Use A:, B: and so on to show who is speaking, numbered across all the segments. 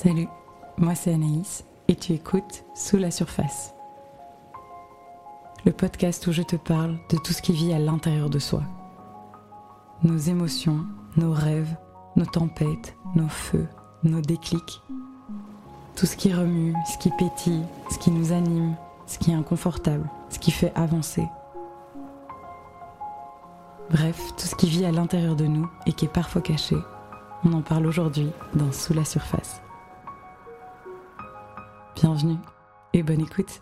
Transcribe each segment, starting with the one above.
A: Salut, moi c'est Anaïs et tu écoutes Sous la surface. Le podcast où je te parle de tout ce qui vit à l'intérieur de soi. Nos émotions, nos rêves, nos tempêtes, nos feux, nos déclics. Tout ce qui remue, ce qui pétille, ce qui nous anime, ce qui est inconfortable, ce qui fait avancer. Bref, tout ce qui vit à l'intérieur de nous et qui est parfois caché. On en parle aujourd'hui dans Sous la surface. Bienvenue et bonne écoute.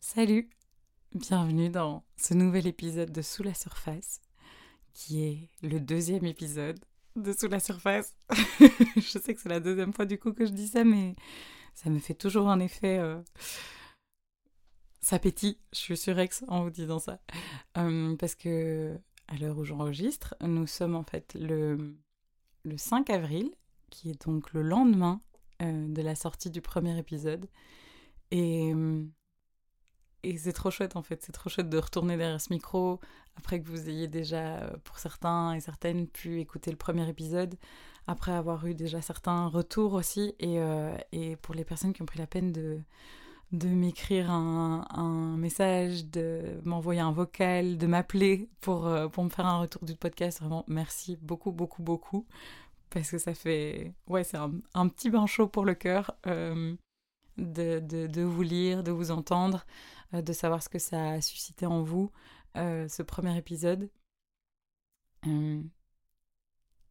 A: Salut, bienvenue dans ce nouvel épisode de Sous la surface, qui est le deuxième épisode de Sous la surface. je sais que c'est la deuxième fois du coup que je dis ça, mais ça me fait toujours un effet... Euh, pétille, je suis sur Ex en vous disant ça. Euh, parce que, à l'heure où j'enregistre, nous sommes en fait le, le 5 avril, qui est donc le lendemain euh, de la sortie du premier épisode. Et, c'est trop chouette en fait, c'est trop chouette de retourner derrière ce micro après que vous ayez déjà, euh, pour certains et certaines, pu écouter le premier épisode, après avoir eu déjà certains retours aussi, et pour les personnes qui ont pris la peine de de m'écrire un, message, de m'envoyer un vocal, de m'appeler pour, euh, pour me faire un retour du podcast. Vraiment, merci beaucoup, beaucoup, beaucoup. Parce que ça fait. Ouais, c'est un, petit bain chaud pour le cœur euh, de, vous lire, de vous entendre, euh, de savoir ce que ça a suscité en vous, ce premier épisode.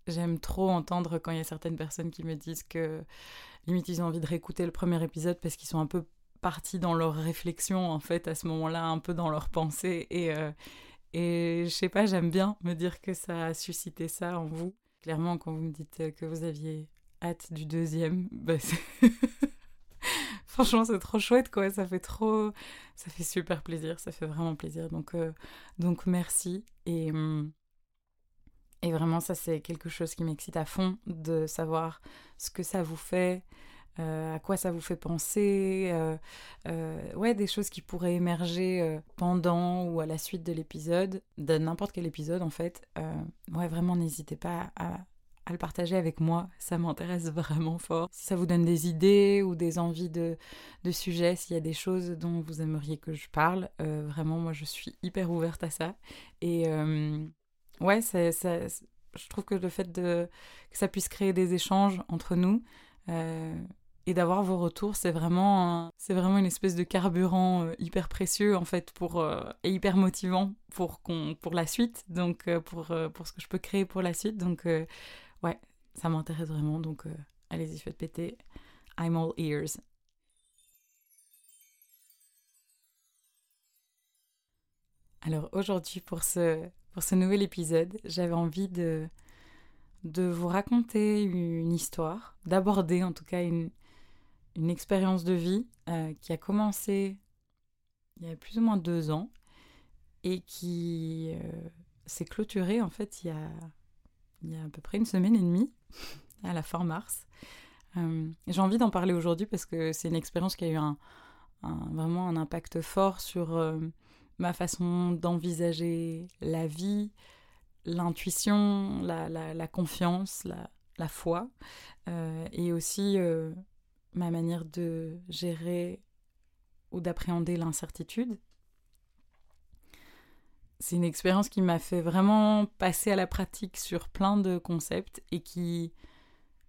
A: J'aime trop entendre quand il y a certaines personnes qui me disent que limite ils ont envie de réécouter le premier épisode parce qu'ils sont un peu partie dans leur réflexion, en fait, à ce moment-là, un peu dans leur pensée. Et, euh, et je sais pas, j'aime bien me dire que ça a suscité ça en vous. Clairement, quand vous me dites que vous aviez hâte du deuxième, bah franchement, c'est trop chouette, quoi. Ça fait trop. Ça fait super plaisir, ça fait vraiment plaisir. Donc, euh, donc merci. Et. Hum, et vraiment, ça, c'est quelque chose qui m'excite à fond de savoir ce que ça vous fait, euh, à quoi ça vous fait penser, euh, euh, ouais, des choses qui pourraient émerger pendant ou à la suite de l'épisode, de n'importe quel épisode en fait. ouais, vraiment, n'hésitez pas à, le partager avec moi, ça m'intéresse vraiment fort. Si ça vous donne des idées ou des envies de, de sujets, s'il y a des choses dont vous aimeriez que je parle, vraiment, moi je suis hyper ouverte à ça. Et ouais, je trouve que le fait de, que ça puisse créer des échanges entre nous, et d'avoir vos retours, c'est vraiment, c'est vraiment une espèce de carburant euh, hyper précieux en fait pour euh, et hyper motivant pour qu'on, pour la suite, donc euh, pour pour ce que je peux créer pour la suite. Donc ouais, ça m'intéresse vraiment. Donc allez-y, faites péter. I'm all ears. Alors aujourd'hui pour ce pour ce nouvel épisode, j'avais envie de de vous raconter une histoire, d'aborder en tout cas une, une expérience de vie euh, qui a commencé il y a plus ou moins deux ans et qui euh, s'est clôturée en fait il y, a, il y a à peu près une semaine et demie, à la fin mars. Euh, j'ai envie d'en parler aujourd'hui parce que c'est une expérience qui a eu un, vraiment un impact fort sur ma façon d'envisager la vie, l'intuition, la, la, confiance, la, la foi, et aussi ma manière de gérer ou d'appréhender l'incertitude. C'est une expérience qui m'a fait vraiment passer à la pratique sur plein de concepts et qui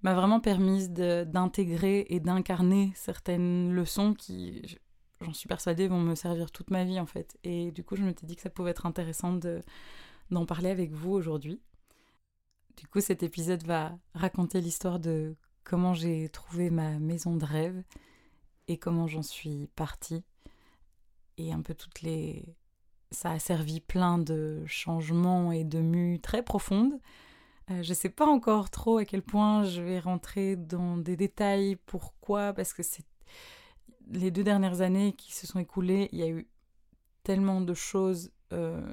A: m'a vraiment permis d'intégrer et d'incarner certaines leçons qui, j'en suis persuadée, vont me servir toute ma vie en fait. Et du coup, je me suis dit que ça pouvait être intéressant d'en parler avec vous aujourd'hui. Du coup, cet épisode va raconter l'histoire de comment j'ai trouvé ma maison de rêve et comment j'en suis partie. Et un peu toutes les... Ça a servi plein de changements et de mues très profondes. Euh, je ne sais pas encore trop à quel point je vais rentrer dans des détails, pourquoi, parce que c'est les deux dernières années qui se sont écoulées, il y a eu tellement de choses euh,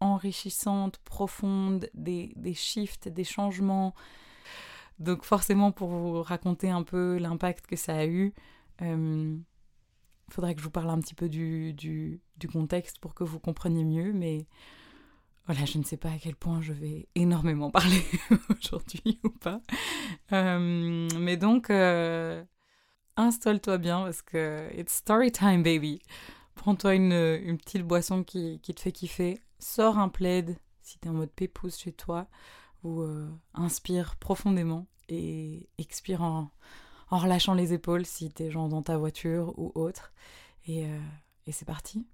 A: enrichissantes, profondes, des, des shifts, des changements, donc forcément, pour vous raconter un peu l'impact que ça a eu, euh, Il faudrait que je vous parle un petit peu du, du, contexte pour que vous compreniez mieux, mais voilà, je ne sais pas à quel point je vais énormément parler aujourd'hui ou pas. Euh, mais donc, euh, installe-toi bien parce que it's story time, baby. Prends-toi une, une, petite boisson qui, qui, te fait kiffer. Sors un plaid si tu es en mode pépouze chez toi euh, inspire profondément et expire en, en, relâchant les épaules si tu es genre dans ta voiture ou autre. Et, et c'est parti.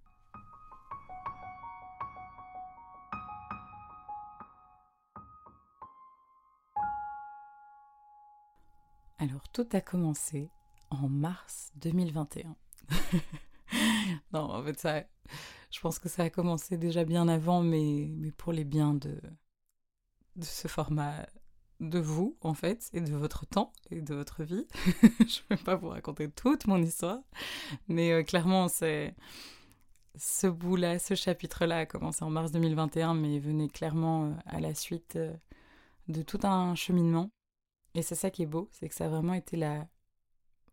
A: Alors, tout a commencé en mars 2021. non, en fait, ça, je pense que ça a commencé déjà bien avant, mais, mais pour les biens de, de ce format de vous, en fait, et de votre temps et de votre vie. je ne vais pas vous raconter toute mon histoire, mais euh, clairement, c'est ce bout-là, ce chapitre-là a commencé en mars 2021, mais venait clairement euh, à la suite euh, de tout un cheminement. Et c'est ça qui est beau, c'est que ça a vraiment été la,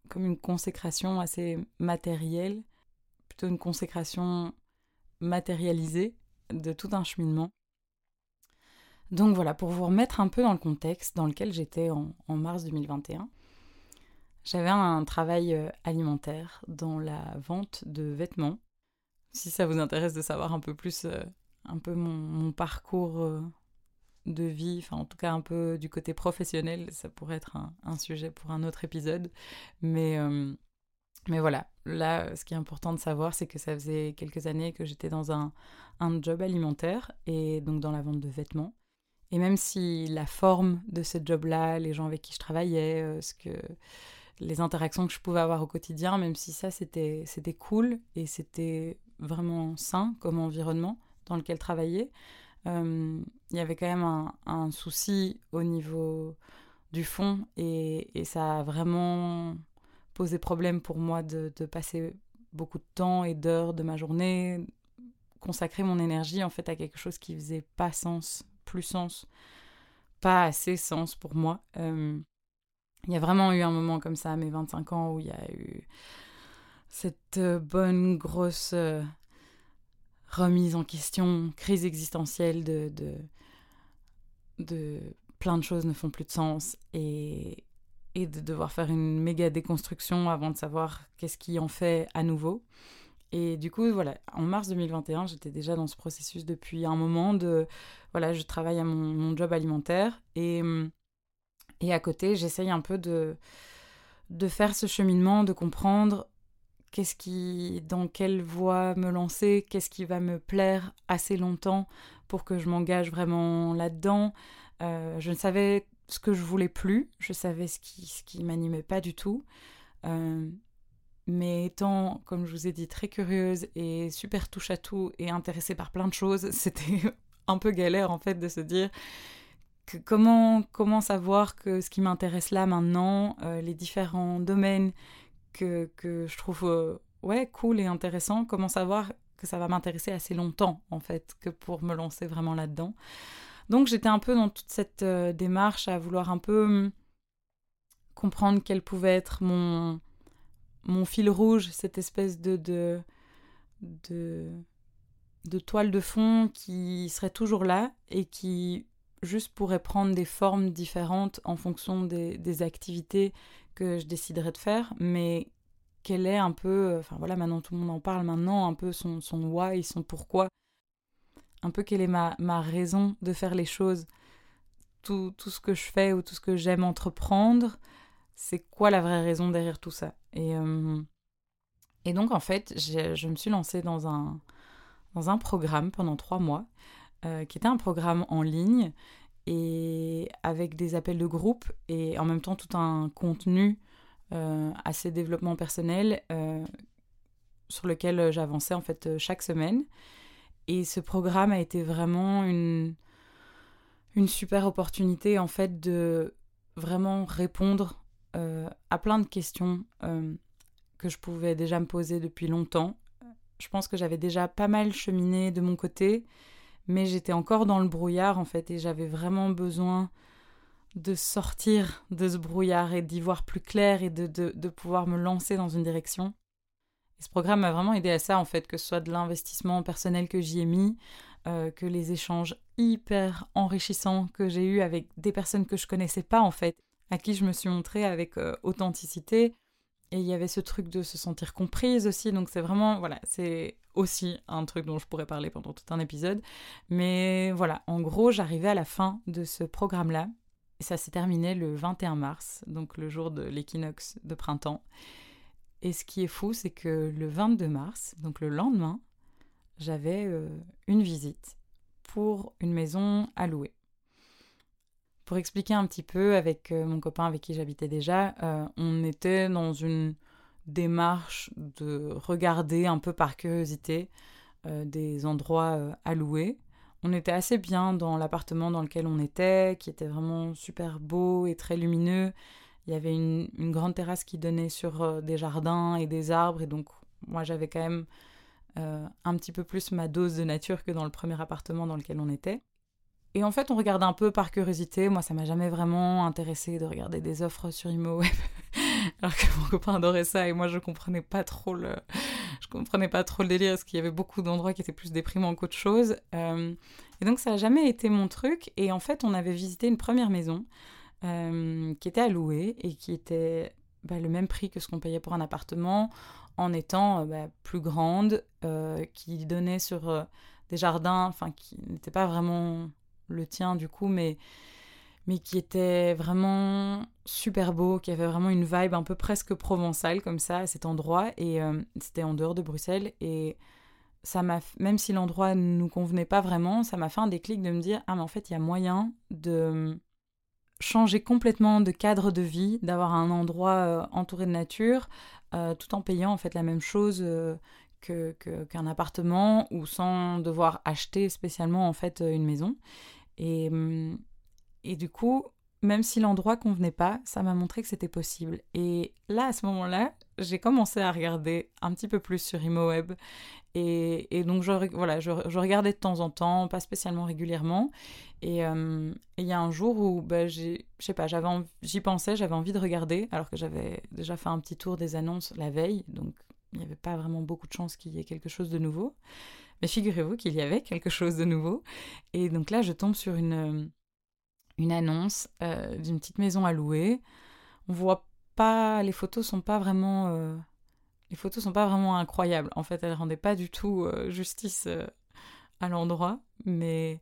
A: comme une consécration assez matérielle, plutôt une consécration matérialisée de tout un cheminement. Donc voilà, pour vous remettre un peu dans le contexte dans lequel j'étais en, mars 2021, j'avais un travail euh, alimentaire dans la vente de vêtements. Si ça vous intéresse de savoir un peu plus, euh, un peu mon, parcours euh, de vie, enfin en tout cas un peu du côté professionnel, ça pourrait être un, sujet pour un autre épisode. Mais, mais voilà, là ce qui est important de savoir, c'est que ça faisait quelques années que j'étais dans un, un job alimentaire et donc dans la vente de vêtements. Et même si la forme de ce job-là, les gens avec qui je travaillais, euh, ce que, les interactions que je pouvais avoir au quotidien, même si ça c'était cool et c'était vraiment sain comme environnement dans lequel travailler, euh, il y avait quand même un, souci au niveau du fond et, ça a vraiment posé problème pour moi de, passer beaucoup de temps et d'heures de ma journée, consacrer mon énergie en fait à quelque chose qui faisait pas sens, plus sens, pas assez sens pour moi. Euh, il y a vraiment eu un moment comme ça à mes 25 ans où il y a eu cette euh, bonne grosse remise en question, crise existentielle de, de, de plein de choses ne font plus de sens et, et de devoir faire une méga déconstruction avant de savoir qu'est-ce qui en fait à nouveau. Et du coup, voilà, en mars 2021, j'étais déjà dans ce processus depuis un moment de, voilà, je travaille à mon, mon job alimentaire et, et à côté, j'essaye un peu de, de faire ce cheminement, de comprendre qu'est-ce qui, dans quelle voie me lancer, qu'est-ce qui va me plaire assez longtemps pour que je m'engage vraiment là-dedans. Euh, je ne savais ce que je voulais plus, je savais ce qui, ce qui m'animait pas du tout. Euh, mais étant, comme je vous ai dit, très curieuse et super touche à tout et intéressée par plein de choses, c'était un peu galère en fait de se dire comment, comment savoir que ce qui m'intéresse là maintenant, euh, les différents domaines que, que je trouve euh, ouais, cool et intéressant. Comment savoir que ça va m'intéresser assez longtemps, en fait, que pour me lancer vraiment là-dedans. Donc j'étais un peu dans toute cette euh, démarche à vouloir un peu hum, comprendre quel pouvait être mon, mon fil rouge, cette espèce de, de, de, toile de fond qui serait toujours là et qui juste pourrait prendre des formes différentes en fonction des, des activités que je déciderais de faire, mais quel est un peu, enfin voilà, maintenant tout le monde en parle maintenant, un peu son, son why, son pourquoi, un peu quelle est ma, ma raison de faire les choses, tout, tout ce que je fais ou tout ce que j'aime entreprendre, c'est quoi la vraie raison derrière tout ça? Et, euh, donc en fait, je me suis lancée dans un, dans un programme pendant trois mois, euh, qui était un programme en ligne et avec des appels de groupe et en même temps tout un contenu euh, assez développement personnel euh, sur lequel j'avançais en fait chaque semaine. Et ce programme a été vraiment une, une super opportunité en fait de vraiment répondre euh, à plein de questions que je pouvais déjà me poser depuis longtemps. Je pense que j'avais déjà pas mal cheminé de mon côté mais j'étais encore dans le brouillard en fait et j'avais vraiment besoin de sortir de ce brouillard et d'y voir plus clair et de, de, pouvoir me lancer dans une direction. Et ce programme m'a vraiment aidé à ça, en fait, que ce soit de l'investissement personnel que j'y ai mis, euh, que les échanges hyper enrichissants que j'ai eus avec des personnes que je connaissais pas, en fait, à qui je me suis montrée avec euh, authenticité. Et il y avait ce truc de se sentir comprise aussi, donc c'est vraiment, voilà, c'est aussi un truc dont je pourrais parler pendant tout un épisode. Mais voilà, en gros, j'arrivais à la fin de ce programme-là, et ça s'est terminé le 21 mars, donc le jour de l'équinoxe de printemps. Et ce qui est fou, c'est que le 22 mars, donc le lendemain, j'avais euh, une visite pour une maison à louer. Pour expliquer un petit peu avec euh, mon copain avec qui j'habitais déjà, euh, on était dans une démarche de regarder un peu par curiosité des endroits à louer. On était assez bien dans l'appartement dans lequel on était, qui était vraiment super beau et très lumineux. Il y avait une, grande terrasse qui donnait sur euh, des jardins et des arbres. Et donc, moi, j'avais quand même euh, un petit peu plus ma dose de nature que dans le premier appartement dans lequel on était. Et en fait, on regardait un peu par curiosité. Moi, ça m'a jamais vraiment intéressé de regarder des offres sur ImoWeb. Alors que mon copain adorait ça et moi, je comprenais pas trop le, je comprenais pas trop le délire parce qu'il y avait beaucoup d'endroits qui étaient plus déprimants qu'autre chose. Euh, et donc, ça a jamais été mon truc. Et en fait, on avait visité une première maison euh, qui était à louer et qui était bah, le même prix que ce qu'on payait pour un appartement en étant euh, bah, plus grande, qui donnait sur des jardins, enfin qui n'était pas vraiment le tien du coup, mais, qui était vraiment super beau, qui avait vraiment une vibe un peu presque provençale comme ça à cet endroit et c'était en dehors de Bruxelles et ça m'a même si l'endroit ne nous convenait pas vraiment, ça m'a fait un déclic de me dire ah mais en fait il y a moyen de changer complètement de cadre de vie, d'avoir un endroit euh, entouré de nature, euh, tout en payant en fait la même chose euh, que, qu'un appartement ou sans devoir acheter spécialement en fait une maison. Et, hum, et du coup, même si l'endroit convenait pas, ça m'a montré que c'était possible. Et là, à ce moment-là, j'ai commencé à regarder un petit peu plus sur ImoWeb. Et, et donc, je, voilà, je, regardais de temps en temps, pas spécialement régulièrement. Et euh, il y a un jour où, bah, je sais pas, j'y pensais, j'avais envie de regarder, alors que j'avais déjà fait un petit tour des annonces la veille. Donc, il n'y avait pas vraiment beaucoup de chances qu'il y ait quelque chose de nouveau. Mais figurez-vous qu'il y avait quelque chose de nouveau. Et donc là, je tombe sur une une annonce euh, d'une petite maison à louer. On voit pas, les photos sont pas vraiment, euh, les photos sont pas vraiment incroyables. En fait, elles rendaient pas du tout euh, justice à l'endroit, mais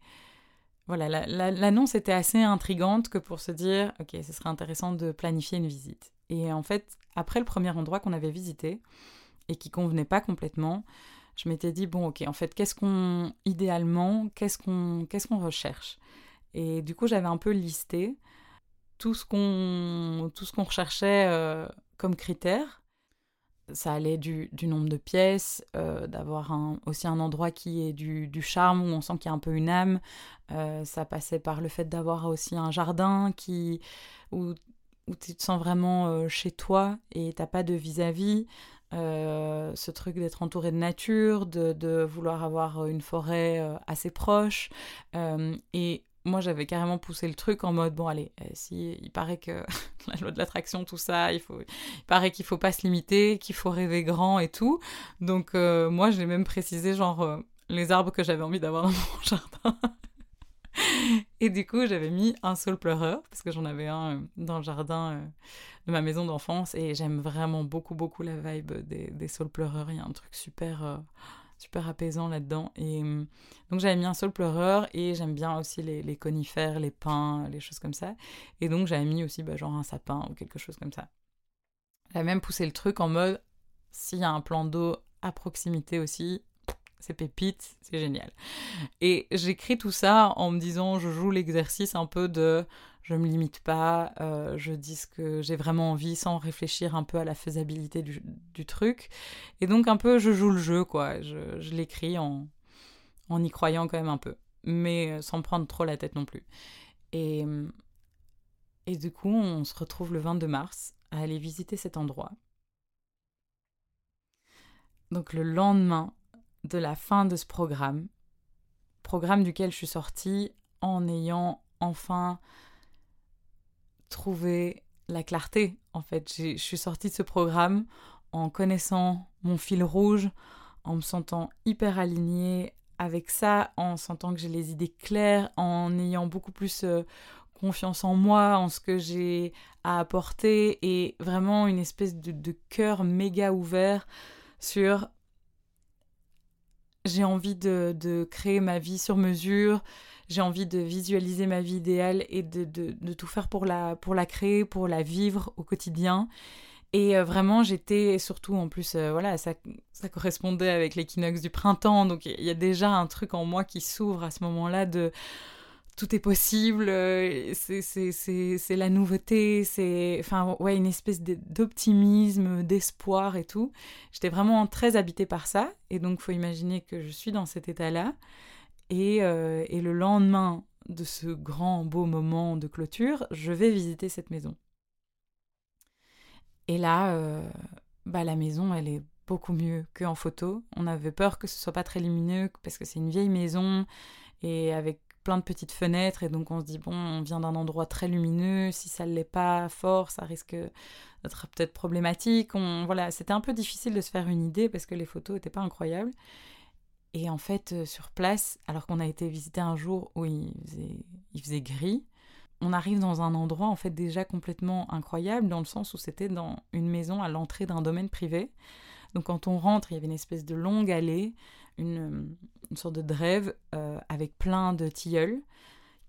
A: voilà, l'annonce était assez intrigante que pour se dire, ok, ce serait intéressant de planifier une visite. Et en fait, après le premier endroit qu'on avait visité et qui convenait pas complètement, je m'étais dit bon, ok, en fait, qu'est-ce qu'on idéalement, qu'est-ce qu'on, qu'est-ce qu'on recherche? Et du coup, j'avais un peu listé tout ce qu'on qu'on recherchait euh, comme critères. Ça allait du, du nombre de pièces, euh, d'avoir aussi un endroit qui est du, du charme, où on sent qu'il y a un peu une âme. Euh, ça passait par le fait d'avoir aussi un jardin qui, où, où tu te sens vraiment chez toi et t'as pas de vis-à-vis. Ce truc d'être entouré de nature, de, vouloir avoir une forêt assez proche. et moi j'avais carrément poussé le truc en mode bon allez euh, si il paraît que la loi de l'attraction tout ça il paraît qu'il faut pas se limiter qu'il faut rêver grand et tout donc euh, moi j'ai même précisé genre euh, les arbres que j'avais envie d'avoir dans mon jardin et du coup j'avais mis un saule pleureur parce que j'en avais un dans le jardin de ma maison d'enfance et j'aime vraiment beaucoup beaucoup la vibe des, saules pleureurs il y a un truc super super apaisant là-dedans. Et donc j'avais mis un sol pleureur et j'aime bien aussi les, conifères, les pins, les choses comme ça. Et donc j'avais mis aussi bah, genre un sapin ou quelque chose comme ça. J'avais même poussé le truc en mode s'il y a un plan d'eau à proximité aussi, c'est pépite, c'est génial. Et j'écris tout ça en me disant, je joue l'exercice un peu de je me limite pas, euh, je dis ce que j'ai vraiment envie sans réfléchir un peu à la faisabilité du, truc. Et donc un peu je joue le jeu, quoi. Je, l'écris en, en y croyant quand même un peu, mais sans prendre trop la tête non plus. Et, et du coup, on se retrouve le 22 mars à aller visiter cet endroit. Donc le lendemain de la fin de ce programme, programme duquel je suis sortie en ayant enfin trouver la clarté. En fait, je suis sortie de ce programme en connaissant mon fil rouge, en me sentant hyper alignée avec ça, en sentant que j'ai les idées claires, en ayant beaucoup plus euh, confiance en moi, en ce que j'ai à apporter, et vraiment une espèce de cœur méga ouvert sur j'ai envie de, créer ma vie sur mesure, j'ai envie de visualiser ma vie idéale et de, tout faire pour la, pour la créer, pour la vivre au quotidien. Et euh, vraiment, j'étais surtout en plus, euh, voilà, ça, ça correspondait avec l'équinoxe du printemps, donc il y a déjà un truc en moi qui s'ouvre à ce moment-là de tout est possible, euh, c'est la nouveauté, c'est enfin ouais une espèce d'optimisme, d'espoir et tout. J'étais vraiment très habitée par ça et donc faut imaginer que je suis dans cet état-là et, et le lendemain de ce grand beau moment de clôture, je vais visiter cette maison. Et là, euh, bah, la maison, elle est beaucoup mieux qu'en photo. On avait peur que ce soit pas très lumineux parce que c'est une vieille maison et avec plein de petites fenêtres et donc on se dit bon on vient d'un endroit très lumineux si ça ne l'est pas fort ça risque d'être peut-être problématique on voilà c'était un peu difficile de se faire une idée parce que les photos n'étaient pas incroyables et en fait euh, sur place alors qu'on a été visiter un jour où il faisait, il faisait gris on arrive dans un endroit en fait déjà complètement incroyable dans le sens où c'était dans une maison à l'entrée d'un domaine privé. Donc quand on rentre, il y avait une espèce de longue allée, une, sorte de drève euh, avec plein de tilleuls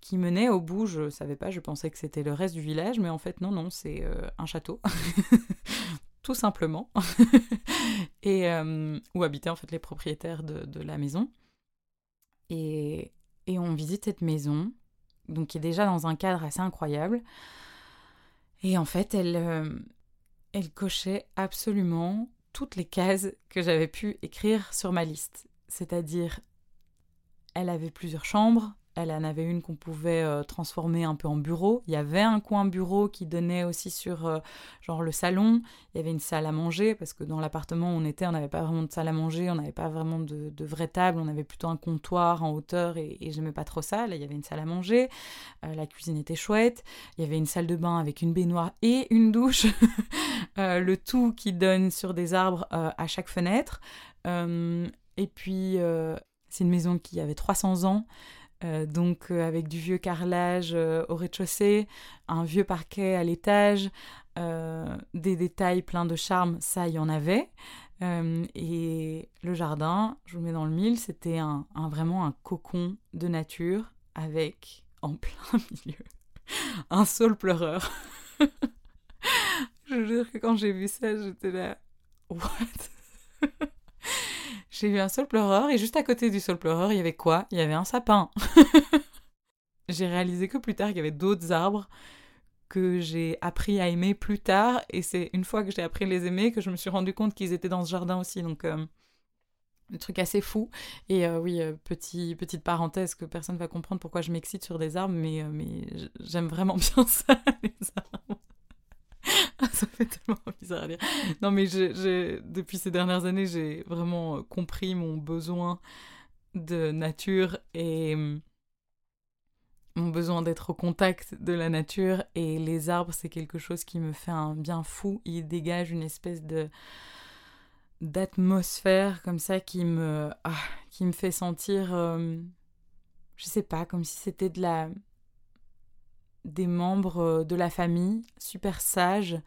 A: qui menait au bout, je savais pas, je pensais que c'était le reste du village, mais en fait non, non, c'est euh, un château. Tout simplement. et euh, où habitaient en fait les propriétaires de, la maison. Et, et on visite cette maison donc qui est déjà dans un cadre assez incroyable. Et en fait, elle, euh, elle cochait absolument toutes les cases que j'avais pu écrire sur ma liste. C'est-à-dire, elle avait plusieurs chambres, elle en avait une qu'on pouvait euh, transformer un peu en bureau. Il y avait un coin bureau qui donnait aussi sur euh, le salon. Il y avait une salle à manger parce que dans l'appartement où on était, on n'avait pas vraiment de salle à manger, on n'avait pas vraiment de, de, vraie table, on avait plutôt un comptoir en hauteur et, et j'aimais pas trop ça. Là, il y avait une salle à manger, euh, la cuisine était chouette, il y avait une salle de bain avec une baignoire et une douche, le tout qui donne sur des arbres à chaque fenêtre. Et puis, c'est une maison qui avait 300 ans. Euh, donc euh, avec du vieux carrelage euh, au rez-de-chaussée, un vieux parquet à l'étage, des détails pleins de charme, ça il y en avait. et le jardin, je vous mets dans le mille, c'était un, vraiment un cocon de nature avec en plein milieu un saule pleureur. je veux dire que quand j'ai vu ça, j'étais là, what? j'ai vu un sol pleureur et juste à côté du sol pleureur, il y avait quoi? Il y avait un sapin. j'ai réalisé que plus tard, il y avait d'autres arbres que j'ai appris à aimer plus tard et c'est une fois que j'ai appris à les aimer que je me suis rendu compte qu'ils étaient dans ce jardin aussi. Donc euh, un truc assez fou. Et euh, oui, euh, petit, petite parenthèse que personne va comprendre pourquoi je m'excite sur des arbres, mais, mais j'aime vraiment bien ça, les arbres. ça fait tellement bizarre à dire. Non, mais depuis ces dernières années, j'ai vraiment euh, compris mon besoin de nature et hum, mon besoin d'être au contact de la nature. Et les arbres, c'est quelque chose qui me fait un bien fou. Ils dégagent une espèce de d'atmosphère comme ça qui me ah, qui me fait sentir hum, je sais pas comme si c'était de la des membres euh, de la famille super sages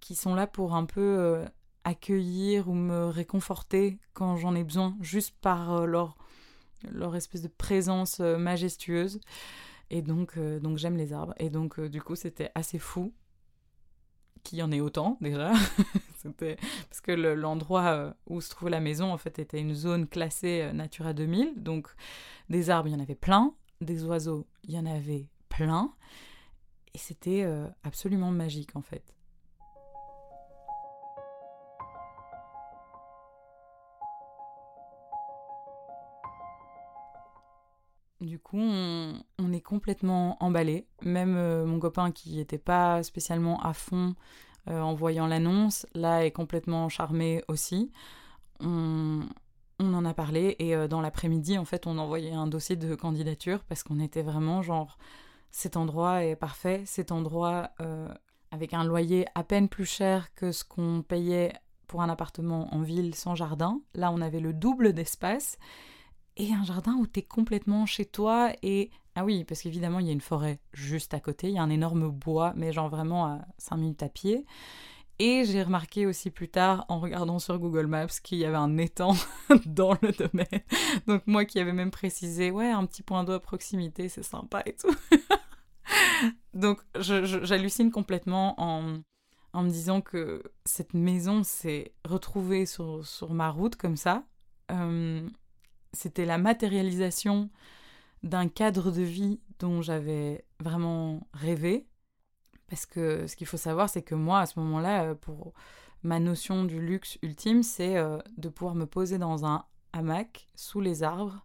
A: qui sont là pour un peu euh, accueillir ou me réconforter quand j'en ai besoin, juste par euh, leur, leur espèce de présence majestueuse. Et donc, donc j'aime les arbres. Et donc, du coup, c'était assez fou qu'il y en ait autant déjà. parce que l'endroit où se trouvait la maison, en fait, était une zone classée Natura 2000. Donc, des arbres, il y en avait plein. Des oiseaux, il y en avait plein. Et c'était euh, absolument magique en fait. Du coup, on, est complètement emballé. Même euh, mon copain qui n'était pas spécialement à fond euh, en voyant l'annonce, là est complètement charmé aussi. On, on en a parlé et dans l'après-midi, en fait, on envoyait un dossier de candidature parce qu'on était vraiment genre cet endroit est parfait, cet endroit euh, avec un loyer à peine plus cher que ce qu'on payait pour un appartement en ville sans jardin. Là, on avait le double d'espace et un jardin où tu es complètement chez toi et ah oui, parce qu'évidemment, il y a une forêt juste à côté, il y a un énorme bois, mais genre vraiment à 5 minutes à pied. Et j'ai remarqué aussi plus tard, en regardant sur Google Maps, qu'il y avait un étang dans le domaine. Donc moi qui avais même précisé, ouais, un petit point d'eau à proximité, c'est sympa et tout. Donc j'hallucine complètement en, en, me disant que cette maison s'est retrouvée sur, sur, ma route comme ça. Euh, c'était la matérialisation d'un cadre de vie dont j'avais vraiment rêvé. Parce que ce qu'il faut savoir, c'est que moi, à ce moment-là, euh, pour ma notion du luxe ultime, c'est euh, de pouvoir me poser dans un hamac sous les arbres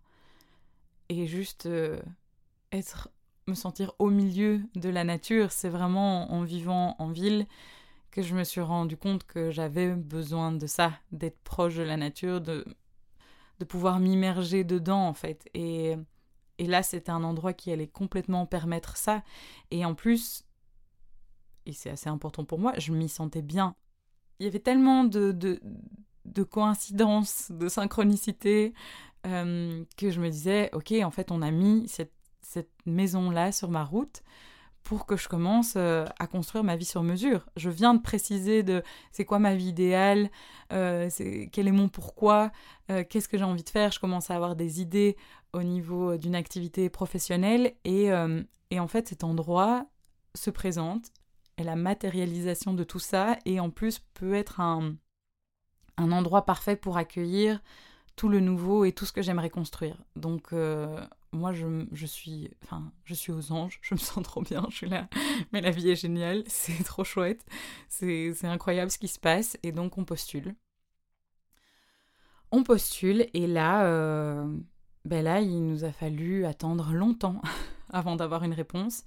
A: et juste euh, être, me sentir au milieu de la nature. C'est vraiment en vivant en ville que je me suis rendu compte que j'avais besoin de ça, d'être proche de la nature, de, de pouvoir m'immerger dedans en fait. Et et là, c'était un endroit qui allait complètement permettre ça. Et en plus, et c'est assez important pour moi, je m'y sentais bien. Il y avait tellement de, de, coïncidences, de synchronicité, euh, que je me disais, ok, en fait, on a mis cette, cette maison-là sur ma route pour que je commence euh, à construire ma vie sur mesure. Je viens de préciser de c'est quoi ma vie idéale, euh, quel est mon pourquoi, euh, qu'est-ce que j'ai envie de faire. Je commence à avoir des idées au niveau d'une activité professionnelle et, et, en fait cet endroit se présente la matérialisation de tout ça et en plus peut être un, un endroit parfait pour accueillir tout le nouveau et tout ce que j'aimerais construire. Donc moi, je, je, suis, enfin, je suis aux anges, je me sens trop bien, je suis là. Mais la vie est géniale, c'est trop chouette, c'est incroyable ce qui se passe, et donc on postule. On postule, et là, euh, ben là, il nous a fallu attendre longtemps avant d'avoir une réponse.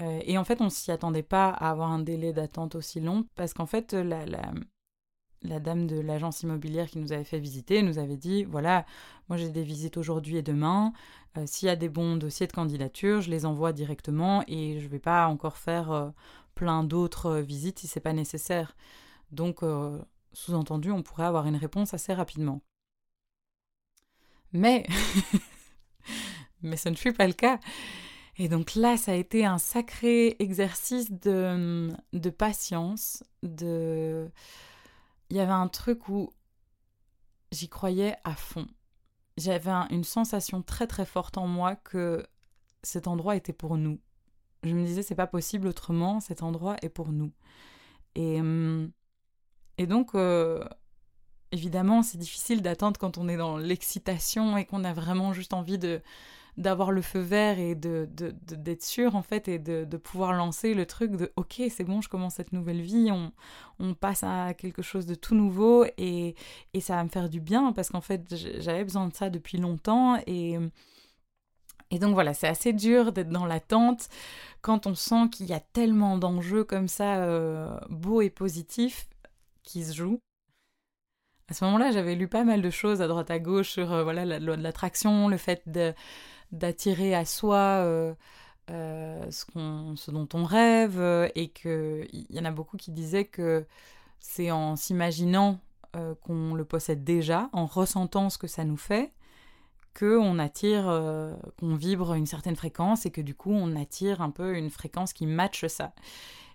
A: Euh, et en fait, on s'y attendait pas à avoir un délai d'attente aussi long, parce qu'en fait, la, la, dame de l'agence immobilière qui nous avait fait visiter nous avait dit voilà, moi j'ai des visites aujourd'hui et demain. Euh, s'il y a des bons dossiers de candidature, je les envoie directement et je ne vais pas encore faire euh, plein d'autres visites si c'est pas nécessaire. Donc, sous-entendu, on pourrait avoir une réponse assez rapidement. Mais, mais ce ne fut pas le cas. Et donc là, ça a été un sacré exercice de, de patience, de il y avait un truc où j'y croyais à fond. J'avais une sensation très très forte en moi que cet endroit était pour nous. Je me disais c'est pas possible autrement, cet endroit est pour nous. Et, hum, et donc euh, évidemment c'est difficile d'attendre quand on est dans l'excitation et qu'on a vraiment juste envie de d'avoir le feu vert et de, d'être sûr en fait et de, pouvoir lancer le truc de ok c'est bon je commence cette nouvelle vie on, on passe à quelque chose de tout nouveau et, et ça va me faire du bien parce qu'en fait j'avais besoin de ça depuis longtemps et et donc voilà, c'est assez dur d'être dans l'attente quand on sent qu'il y a tellement d'enjeux comme ça, euh, beaux et positifs, qui se jouent. À ce moment-là, j'avais lu pas mal de choses à droite à gauche sur euh, voilà la loi de l'attraction, le fait de d'attirer à soi euh, euh, ce, dont on rêve, euh, et qu'il y en a beaucoup qui disaient que c'est en s'imaginant qu'on le possède déjà, en ressentant ce que ça nous fait, qu'on attire, qu'on vibre une certaine fréquence et que du coup on attire un peu une fréquence qui matche ça.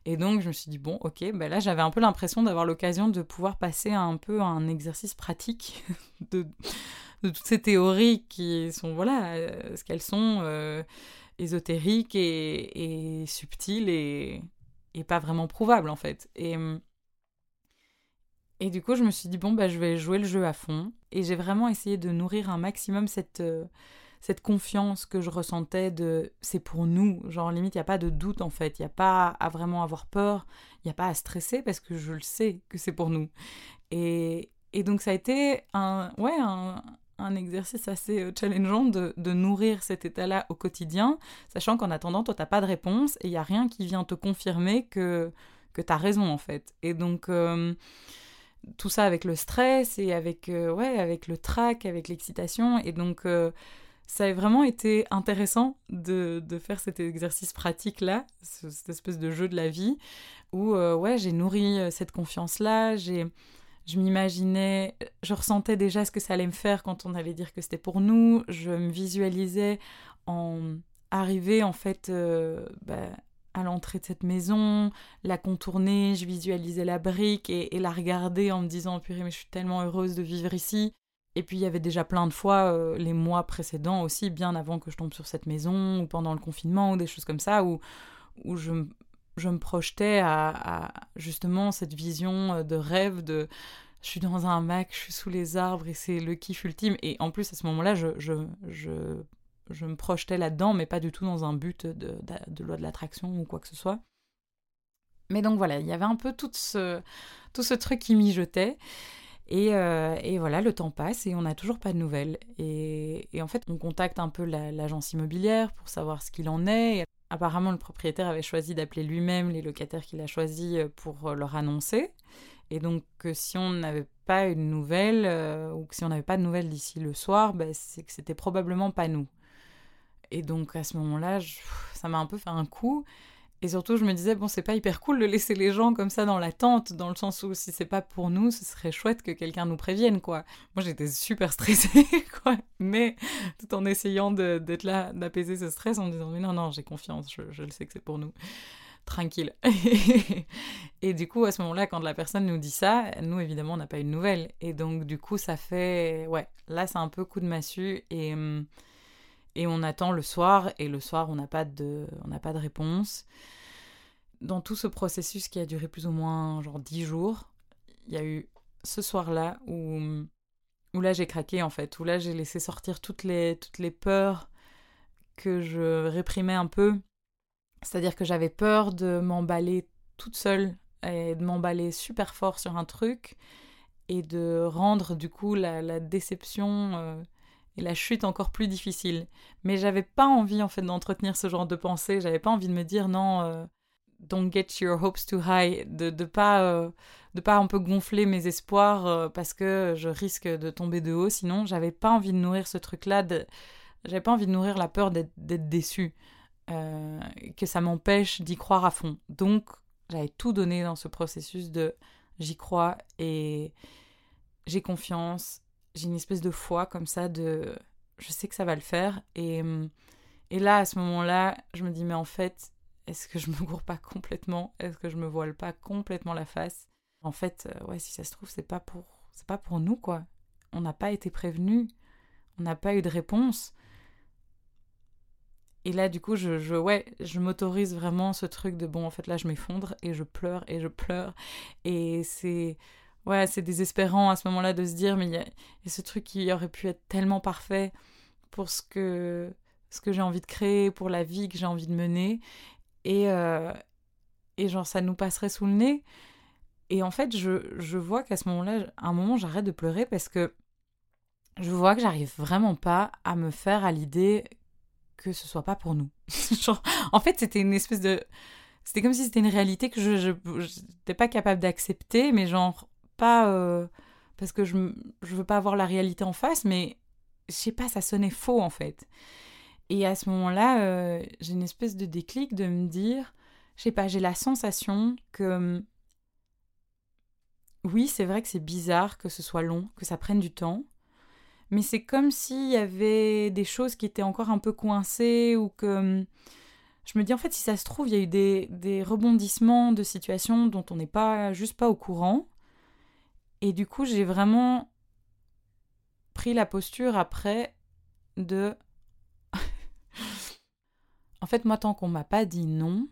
A: Et donc je me suis dit bon ok, ben là j'avais un peu l'impression d'avoir l'occasion de pouvoir passer un peu à un exercice pratique de, toutes ces théories qui sont, voilà, euh, ce qu'elles sont, euh, ésotériques et, subtiles et, pas vraiment prouvables en fait. Et, et du coup, je me suis dit, bon, bah, je vais jouer le jeu à fond. Et j'ai vraiment essayé de nourrir un maximum cette, euh, cette confiance que je ressentais de c'est pour nous. Genre, limite, il n'y a pas de doute en fait. Il n'y a pas à vraiment avoir peur. Il n'y a pas à stresser parce que je le sais que c'est pour nous. Et, et donc, ça a été un, ouais, un, un exercice assez euh, challengeant de, nourrir cet état-là au quotidien, sachant qu'en attendant, toi, t'as pas de réponse et il y a rien qui vient te confirmer que, que tu as raison, en fait. Et donc, euh, tout ça avec le stress et avec, euh, ouais, avec le trac, avec l'excitation. Et donc, ça a vraiment été intéressant de, de faire cet exercice pratique-là, cette espèce de jeu de la vie, où, ouais, j'ai nourri cette confiance-là, j'ai Je m'imaginais, je ressentais déjà ce que ça allait me faire quand on allait dire que c'était pour nous. Je me visualisais en arriver en fait euh, bah, à l'entrée de cette maison, la contourner, je visualisais la brique et, la regarder en me disant purée mais je suis tellement heureuse de vivre ici. Et puis il y avait déjà plein de fois euh, les mois précédents aussi, bien avant que je tombe sur cette maison ou pendant le confinement ou des choses comme ça où, où je, je me projetais à, justement cette vision euh, de rêve de je suis dans un Mac, je suis sous les arbres et c'est le kiff ultime. Et en plus à ce moment-là, je, je, je je me projetais là-dedans, mais pas du tout dans un but de, de, loi de l'attraction ou quoi que ce soit. Mais donc voilà, il y avait un peu tout ce, tout ce truc qui mijotait. Et, euh, et, voilà, le temps passe et on n'a toujours pas de nouvelles. Et, en fait, on contacte un peu l'agence immobilière pour savoir ce qu'il en est. apparemment, le propriétaire avait choisi d'appeler lui-même les locataires qu'il a choisis euh, pour euh, leur annoncer. Et donc, si on n'avait pas une nouvelle, ou si on n'avait pas de nouvelles d'ici le soir, ben, c'est que c'était probablement pas nous. Et donc à ce moment-là, ça m'a un peu fait un coup. Et surtout, je me disais, bon, c'est pas hyper cool de laisser les gens comme ça dans l'attente, dans le sens où si c'est pas pour nous, ce serait chouette que quelqu'un nous prévienne, quoi. Moi, j'étais super stressée, quoi. Mais tout en essayant d'être là, d'apaiser ce stress, en me disant, mais non, non, j'ai confiance, je, le sais que c'est pour nous. Tranquille. et du coup, à ce moment-là, quand la personne nous dit ça, nous, évidemment, on n'a pas eu de nouvelles. Et donc, du coup, ça fait. Ouais, là, c'est un peu coup de massue. Et. Et on attend le soir, et le soir, on n'a pas, de, on pas de réponse. Dans tout ce processus qui a duré plus ou moins genre dix jours, il y a eu ce soir-là où, où là j'ai craqué en fait, où là j'ai laissé sortir toutes les, toutes les peurs que je réprimais un peu. C'est-à-dire que j'avais peur de m'emballer toute seule et de m'emballer super fort sur un truc et de rendre du coup la, la déception euh, et la chute encore plus difficile. Mais j'avais pas envie en fait d'entretenir ce genre de pensée, j'avais pas envie de me dire non, euh, don't get your hopes too high, de, de pas euh, de pas un peu gonfler mes espoirs euh, parce que je risque de tomber de haut. Sinon, j'avais pas envie de nourrir ce truc-là, j'avais pas envie de nourrir la peur d'être déçu, que ça m'empêche d'y croire à fond. Donc, j'avais tout donné dans ce processus de j'y crois et j'ai confiance j'ai une espèce de foi comme ça de je sais que ça va le faire. Et, et là à ce moment-là je me dis mais en fait est-ce que je me gourre pas complètement? Est-ce que je me voile pas complètement la face? En fait euh, ouais si ça se trouve c'est pas pour c'est pas pour nous quoi. On n'a pas été prévenu on n'a pas eu de réponse. Et là du coup je, je ouais je m'autorise vraiment ce truc de bon en fait là je m'effondre et je pleure et je pleure. Et c'est ouais, c'est désespérant à ce moment-là de se dire, mais il y, a ce truc qui aurait pu être tellement parfait pour ce que, ce que j'ai envie de créer, pour la vie que j'ai envie de mener. Et, euh, et genre, ça nous passerait sous le nez. Et en fait, je, je vois qu'à ce moment-là, à un moment, j'arrête de pleurer parce que je vois que j'arrive vraiment pas à me faire à l'idée que ce soit pas pour nous. genre, en fait, c'était une espèce de. C'était comme si c'était une réalité que je n'étais pas capable d'accepter, mais genre, pas euh, parce que je, je veux pas avoir la réalité en face, mais je sais pas, ça sonnait faux en fait. Et à ce moment-là, euh, j'ai une espèce de déclic de me dire, je sais pas, j'ai la sensation que hum, oui, c'est vrai que c'est bizarre que ce soit long, que ça prenne du temps, mais c'est comme s'il y avait des choses qui étaient encore un peu coincées ou que hum, je me dis en fait si ça se trouve il y a eu des, des rebondissements de situations dont on n'est pas juste pas au courant et du coup, j'ai vraiment pris la posture après de... en fait, moi, tant qu'on m'a pas dit non,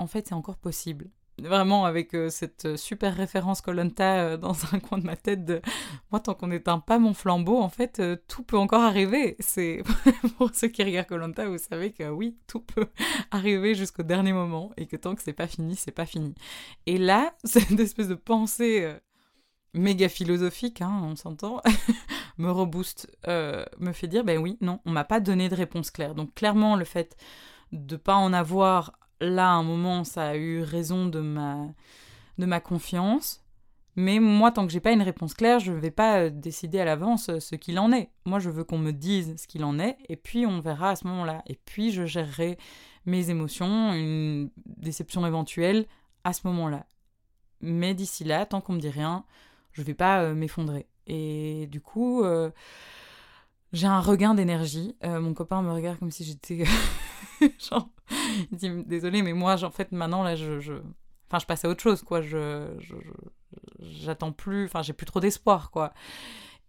A: en fait, c'est encore possible. Vraiment, avec euh, cette super référence Colonta euh, dans un coin de ma tête de moi, tant qu'on n'éteint pas mon flambeau, en fait, euh, tout peut encore arriver. C'est pour ceux qui regardent Colonta, vous savez que oui, tout peut arriver jusqu'au dernier moment et que tant que c'est pas fini, c'est pas fini. Et là, cette espèce de pensée méga philosophique, hein, on s'entend, me rebooste, euh, me fait dire, ben oui, non, on m'a pas donné de réponse claire. Donc clairement, le fait de pas en avoir là à un moment, ça a eu raison de ma, de ma confiance. Mais moi, tant que j'ai pas une réponse claire, je ne vais pas euh, décider à l'avance euh, ce qu'il en est. Moi, je veux qu'on me dise ce qu'il en est, et puis on verra à ce moment-là. Et puis, je gérerai mes émotions, une déception éventuelle à ce moment-là. Mais d'ici là, tant qu'on me dit rien, je vais pas m'effondrer. Et du coup, j'ai un regain d'énergie. mon copain me regarde comme si j'étais genre, il dit désolé, mais moi, en fait, maintenant là, je, enfin, je passe à autre chose, quoi. Je, j'attends plus, enfin, j'ai plus trop d'espoir, quoi.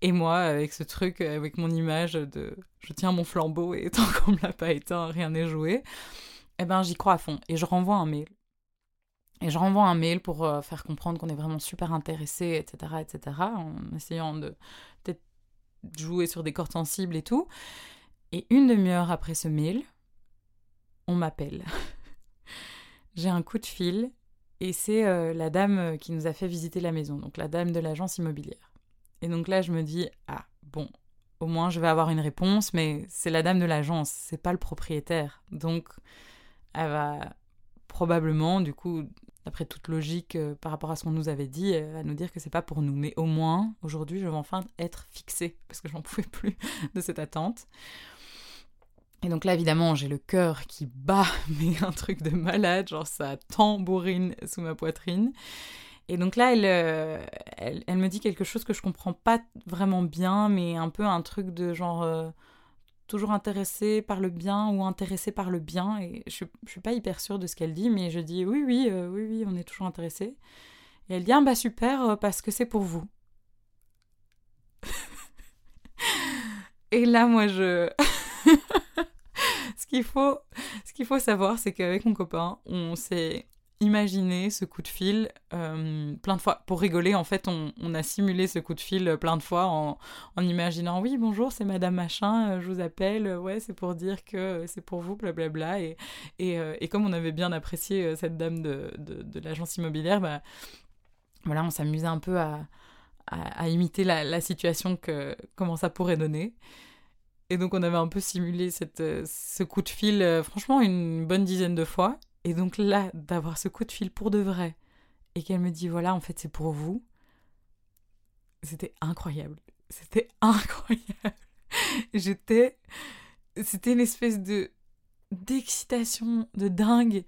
A: Et moi, avec ce truc, avec mon image de je tiens mon flambeau et tant qu'on me l'a pas éteint, rien n'est joué, eh ben j'y crois à fond. Et je renvoie un mail. Et je renvoie un mail pour euh, faire comprendre qu'on est vraiment super intéressé, etc., etc., en essayant de peut-être jouer sur des cordes sensibles et tout. Et une demi-heure après ce mail, on m'appelle. J'ai un coup de fil et c'est euh, la dame qui nous a fait visiter la maison, donc la dame de l'agence immobilière. Et donc là, je me dis, ah, bon, au moins je vais avoir une réponse, mais c'est la dame de l'agence, c'est pas le propriétaire. Donc, elle va probablement, du coup, d'après toute logique euh, par rapport à ce qu'on nous avait dit, elle va nous dire que c'est pas pour nous. Mais au moins, aujourd'hui, je vais enfin être fixée, parce que j'en pouvais plus de cette attente. Et donc là, évidemment, j'ai le cœur qui bat, mais un truc de malade, genre ça tambourine sous ma poitrine. Et donc là, euh, elle, elle, me dit quelque chose que je comprends pas vraiment bien, mais un peu un truc de genre euh, toujours intéressé par le bien ou intéressé par le bien. Et je, je suis pas hyper sûre de ce qu'elle dit, mais je dis oui, oui, euh, oui, oui, on est toujours intéressé. Et elle dit ah bah super parce que c'est pour vous. et là, moi, je ce qu'il faut, ce qu'il faut savoir, c'est qu'avec mon copain, on s'est imaginer ce coup de fil euh, plein de fois. Pour rigoler, en fait, on, a simulé ce coup de fil plein de fois en, imaginant oui, bonjour, c'est Madame Machin, euh, je vous appelle, euh, ouais, c'est pour dire que c'est pour vous, blablabla. Et, et, et, comme on avait bien apprécié cette dame de, de, l'agence immobilière, bah, voilà, on s'amusait un peu à, à, imiter la, la, situation, que, comment ça pourrait donner. Et donc on avait un peu simulé cette, ce coup de fil, franchement, une bonne dizaine de fois. Et donc là, d'avoir ce coup de fil pour de vrai, et qu'elle me dit, voilà, en fait, c'est pour vous, c'était incroyable. C'était incroyable. J'étais... C'était une espèce de d'excitation, de dingue,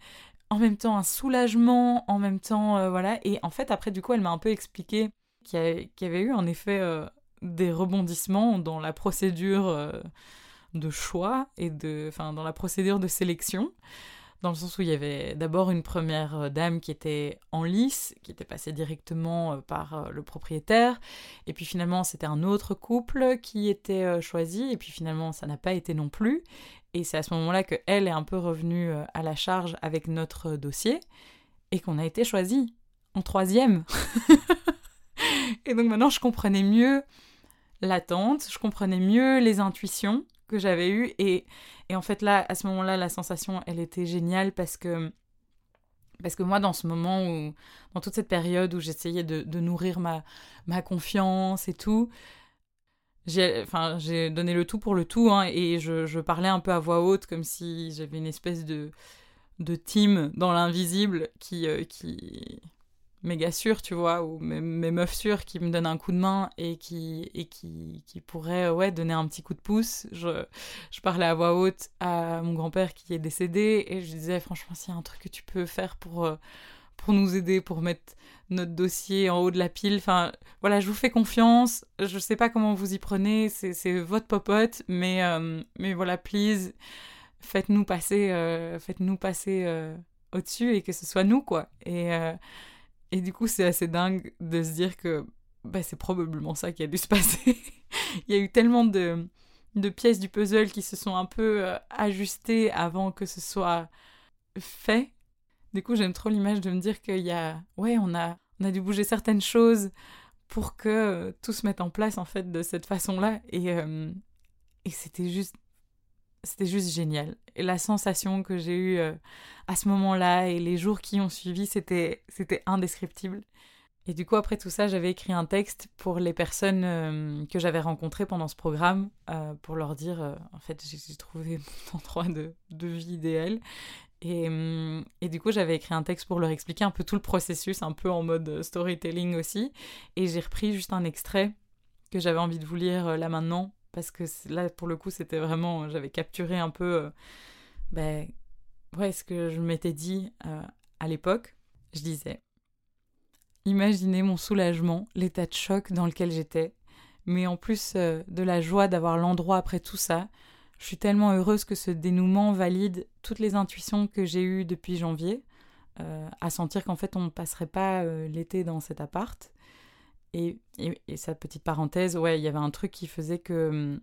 A: en même temps un soulagement, en même temps, euh, voilà. Et en fait, après, du coup, elle m'a un peu expliqué qu'il y, avait eu en effet euh, des rebondissements dans la procédure euh, de choix et de, enfin, dans la procédure de sélection dans le sens où il y avait d'abord une première euh, dame qui était en lice, qui était passée directement euh, par euh, le propriétaire, et puis finalement c'était un autre couple qui était choisi, et puis finalement ça n'a pas été non plus, et c'est à ce moment-là que elle est un peu revenue à la charge avec notre dossier, et qu'on a été choisi en troisième. et donc maintenant je comprenais mieux l'attente, je comprenais mieux les intuitions, que j'avais eu. Et, et en fait, là, à ce moment-là, la sensation, elle était géniale parce que, parce que moi, dans ce moment où, dans toute cette période où j'essayais de, nourrir ma, ma confiance et tout, j'ai enfin, donné le tout pour le tout. Hein, et je, je parlais un peu à voix haute, comme si j'avais une espèce de, de team dans l'invisible qui, euh, qui, méga sûres, tu vois, ou mes, meufs sûres qui me donnent un coup de main et qui, et qui, qui pourraient ouais, donner un petit coup de pouce. Je, je parlais à voix haute à mon grand-père qui est décédé et je disais franchement s'il y a un truc que tu peux faire pour, euh, pour nous aider, pour mettre notre dossier en haut de la pile. Enfin, voilà, je vous fais confiance. Je sais pas comment vous y prenez, c'est votre popote, mais, euh, mais voilà, please, faites-nous passer, euh, faites-nous passer au-dessus et que ce soit nous, quoi. Et du coup, c'est assez dingue de se dire que bah, c'est probablement ça qui a dû se passer. Il y a eu tellement de, de, pièces du puzzle qui se sont un peu euh, ajustées avant que ce soit fait. Du coup, j'aime trop l'image de me dire qu'il y a... Ouais, on a, on a dû bouger certaines choses pour que euh, tout se mette en place, en fait, de cette façon-là. Et, euh, et c'était juste c'était juste génial. Et la sensation que j'ai eue euh, à ce moment-là et les jours qui ont suivi, c'était, c'était indescriptible. Et du coup, après tout ça, j'avais écrit un texte pour les personnes euh, que j'avais rencontrées pendant ce programme, euh, pour leur dire, en fait, j'ai trouvé mon endroit de, de vie idéal. Et, et, du coup, j'avais écrit un texte pour leur expliquer un peu tout le processus, un peu en mode storytelling aussi. Et j'ai repris juste un extrait que j'avais envie de vous lire là maintenant, parce que là, pour le coup, c'était vraiment, j'avais capturé un peu, euh, ben, ouais, ce que je m'étais dit euh, à l'époque. Je disais, imaginer mon soulagement, l'état de choc dans lequel j'étais, mais en plus euh, de la joie d'avoir l'endroit après tout ça, je suis tellement heureuse que ce dénouement valide toutes les intuitions que j'ai eues depuis janvier, euh, à sentir qu'en fait on ne passerait pas euh, l'été dans cet appart. Et, et, sa petite parenthèse, ouais, il y avait un truc qui faisait que hum,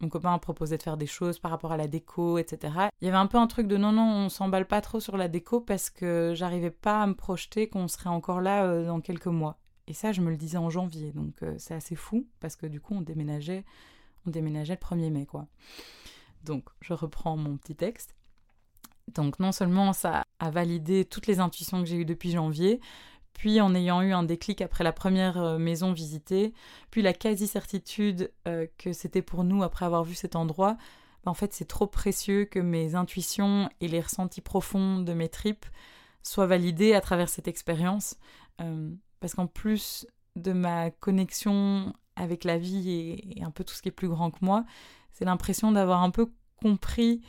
A: mon copain a proposé de faire des choses par rapport à la déco, etc. Il y avait un peu un truc de non, non, on s'emballe pas trop sur la déco parce que j'arrivais pas à me projeter qu'on serait encore là euh, dans quelques mois. Et ça, je me le disais en janvier, donc euh, c'est assez fou parce que du coup, on déménageait, on déménageait le 1er mai, quoi. Donc, je reprends mon petit texte. Donc, non seulement ça a validé toutes les intuitions que j'ai eues depuis janvier, puis en ayant eu un déclic après la première euh, maison visitée, puis la quasi-certitude euh, que c'était pour nous après avoir vu cet endroit, bah, en fait c'est trop précieux que mes intuitions et les ressentis profonds de mes tripes soient validés à travers cette expérience. Euh, parce qu'en plus de ma connexion avec la vie et, un peu tout ce qui est plus grand que moi, c'est l'impression d'avoir un peu compris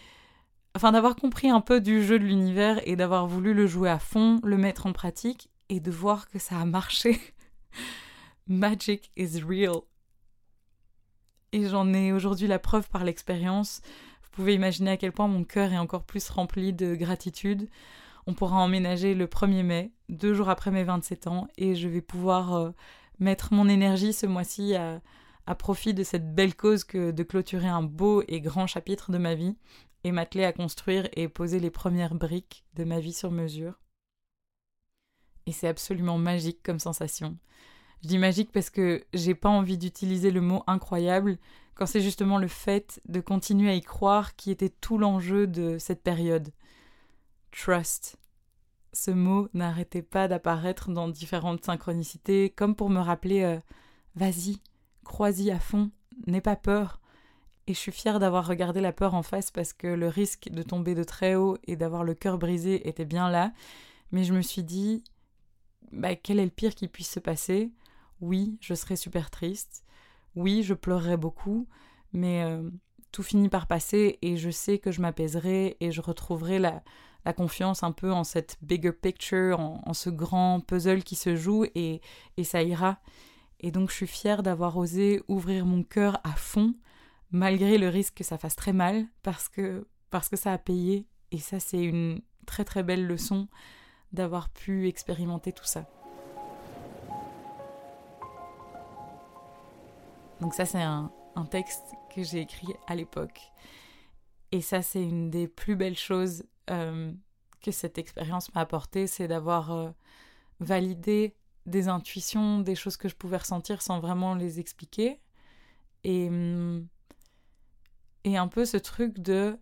A: enfin d'avoir compris un peu du jeu de l'univers et d'avoir voulu le jouer à fond, le mettre en pratique et de voir que ça a marché. Magic is real. Et j'en ai aujourd'hui la preuve par l'expérience. Vous pouvez imaginer à quel point mon cœur est encore plus rempli de gratitude. On pourra emménager le 1er mai, deux jours après mes 27 ans, et je vais pouvoir euh, mettre mon énergie ce mois-ci à, à profit de cette belle cause que de clôturer un beau et grand chapitre de ma vie et m'atteler à construire et poser les premières briques de ma vie sur mesure et c'est absolument magique comme sensation. Je dis magique parce que j'ai pas envie d'utiliser le mot incroyable quand c'est justement le fait de continuer à y croire qui était tout l'enjeu de cette période. Trust. Ce mot n'arrêtait pas d'apparaître dans différentes synchronicités, comme pour me rappeler euh, Vas-y, crois-y à fond, n'aie pas peur. Et je suis fière d'avoir regardé la peur en face parce que le risque de tomber de très haut et d'avoir le cœur brisé était bien là. Mais je me suis dit, bah, quel est le pire qui puisse se passer? Oui, je serais super triste. Oui, je pleurerais beaucoup. Mais euh, tout finit par passer et je sais que je m'apaiserai et je retrouverai la, la, confiance un peu en cette bigger picture, en, ce grand puzzle qui se joue et, et ça ira. Et donc je suis fière d'avoir osé ouvrir mon cœur à fond, malgré le risque que ça fasse très mal, parce que, parce que ça a payé. Et ça, c'est une très très belle leçon d'avoir pu expérimenter tout ça. Donc ça c'est un, texte que j'ai écrit à l'époque. Et ça c'est une des plus belles choses euh, que cette expérience m'a apporté, c'est d'avoir euh, validé des intuitions, des choses que je pouvais ressentir sans vraiment les expliquer. Et, hum, et un peu ce truc de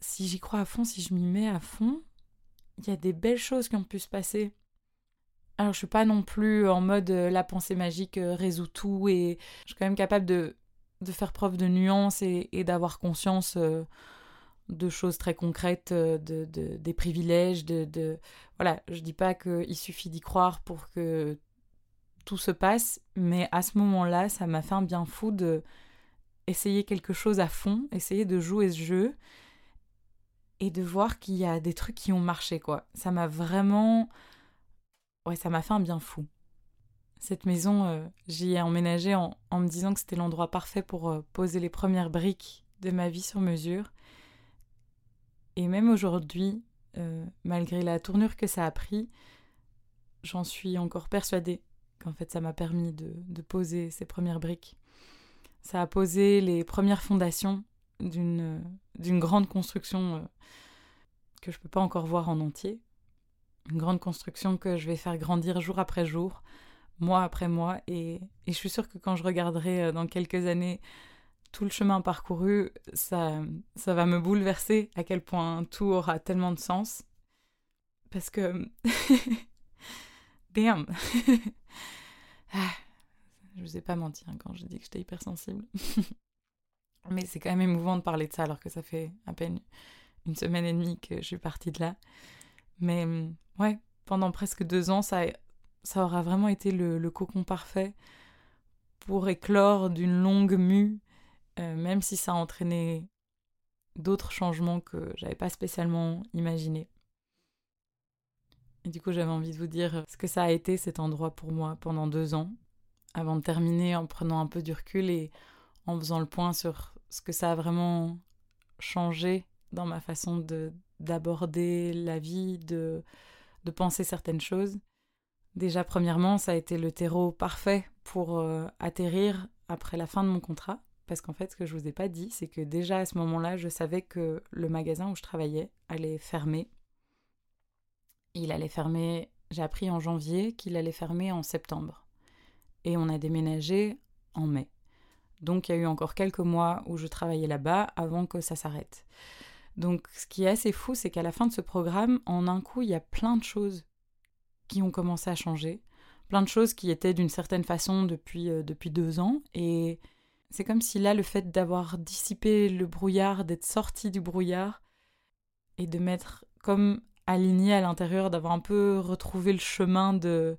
A: si j'y crois à fond, si je m'y mets à fond, il y a des belles choses qui ont pu se passer. Alors je suis pas non plus en mode euh, la pensée magique euh, résout tout et je suis quand même capable de, faire preuve de nuance et, d'avoir conscience euh, de choses très concrètes, de, des privilèges, de, de... Voilà, je dis pas qu'il suffit d'y croire pour que tout se passe, mais à ce moment-là, ça m'a fait un bien fou de essayer quelque chose à fond, essayer de jouer ce jeu et de voir qu'il y a des trucs qui ont marché, quoi. Ça m'a vraiment. Ouais, ça m'a fait un bien fou. Cette maison, euh, j'y ai emménagé en, me disant que c'était l'endroit parfait pour euh, poser les premières briques de ma vie sur mesure. Et même aujourd'hui, euh, malgré la tournure que ça a pris, j'en suis encore persuadée qu'en fait ça m'a permis de, de poser ces premières briques. Ça a posé les premières fondations d'une d'une grande construction euh, que je ne peux pas encore voir en entier. Une grande construction que je vais faire grandir jour après jour, mois après mois. Et, et je suis sûre que quand je regarderai euh, dans quelques années tout le chemin parcouru, ça, ça va me bouleverser à quel point tout aura tellement de sens. Parce que... Damn ah, Je vous ai pas menti hein, quand je dis que j'étais hypersensible. Mais c'est quand même émouvant de parler de ça alors que ça fait à peine une semaine et demie que je suis partie de là. Mais hum, ouais, pendant presque deux ans, ça, ça aura vraiment été le, cocon parfait pour éclore d'une longue mue, euh, même si ça a entraîné d'autres changements que j'avais pas spécialement imaginés. Et du coup, j'avais envie de vous dire ce que ça a été cet endroit pour moi pendant deux ans, avant de terminer en prenant un peu du recul et en faisant le point sur ce que ça a vraiment changé dans ma façon de d'aborder la vie, de, de penser certaines choses. Déjà, premièrement, ça a été le terreau parfait pour euh, atterrir après la fin de mon contrat. Parce qu'en fait, ce que je vous ai pas dit, c'est que déjà à ce moment-là, je savais que le magasin où je travaillais allait fermer. Il allait fermer, j'ai appris en janvier qu'il allait fermer en septembre. Et on a déménagé en mai. Donc il y a eu encore quelques mois où je travaillais là-bas avant que ça s'arrête. Donc ce qui est assez fou, c'est qu'à la fin de ce programme, en un coup, il y a plein de choses qui ont commencé à changer. Plein de choses qui étaient d'une certaine façon depuis, euh, depuis deux ans. Et c'est comme si là, le fait d'avoir dissipé le brouillard, d'être sorti du brouillard, et de mettre comme aligné à l'intérieur, d'avoir un peu retrouvé le chemin de...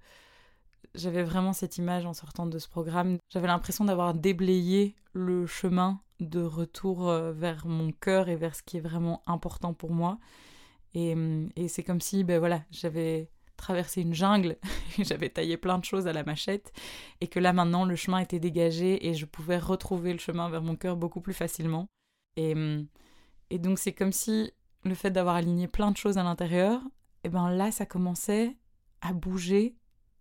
A: J'avais vraiment cette image en sortant de ce programme. J'avais l'impression d'avoir déblayé le chemin de retour euh, vers mon cœur et vers ce qui est vraiment important pour moi. Et, et c'est comme si, ben voilà, j'avais traversé une jungle, j'avais taillé plein de choses à la machette, et que là maintenant le chemin était dégagé et je pouvais retrouver le chemin vers mon cœur beaucoup plus facilement. Et, hum, et donc c'est comme si le fait d'avoir aligné plein de choses à l'intérieur, et ben là ça commençait à bouger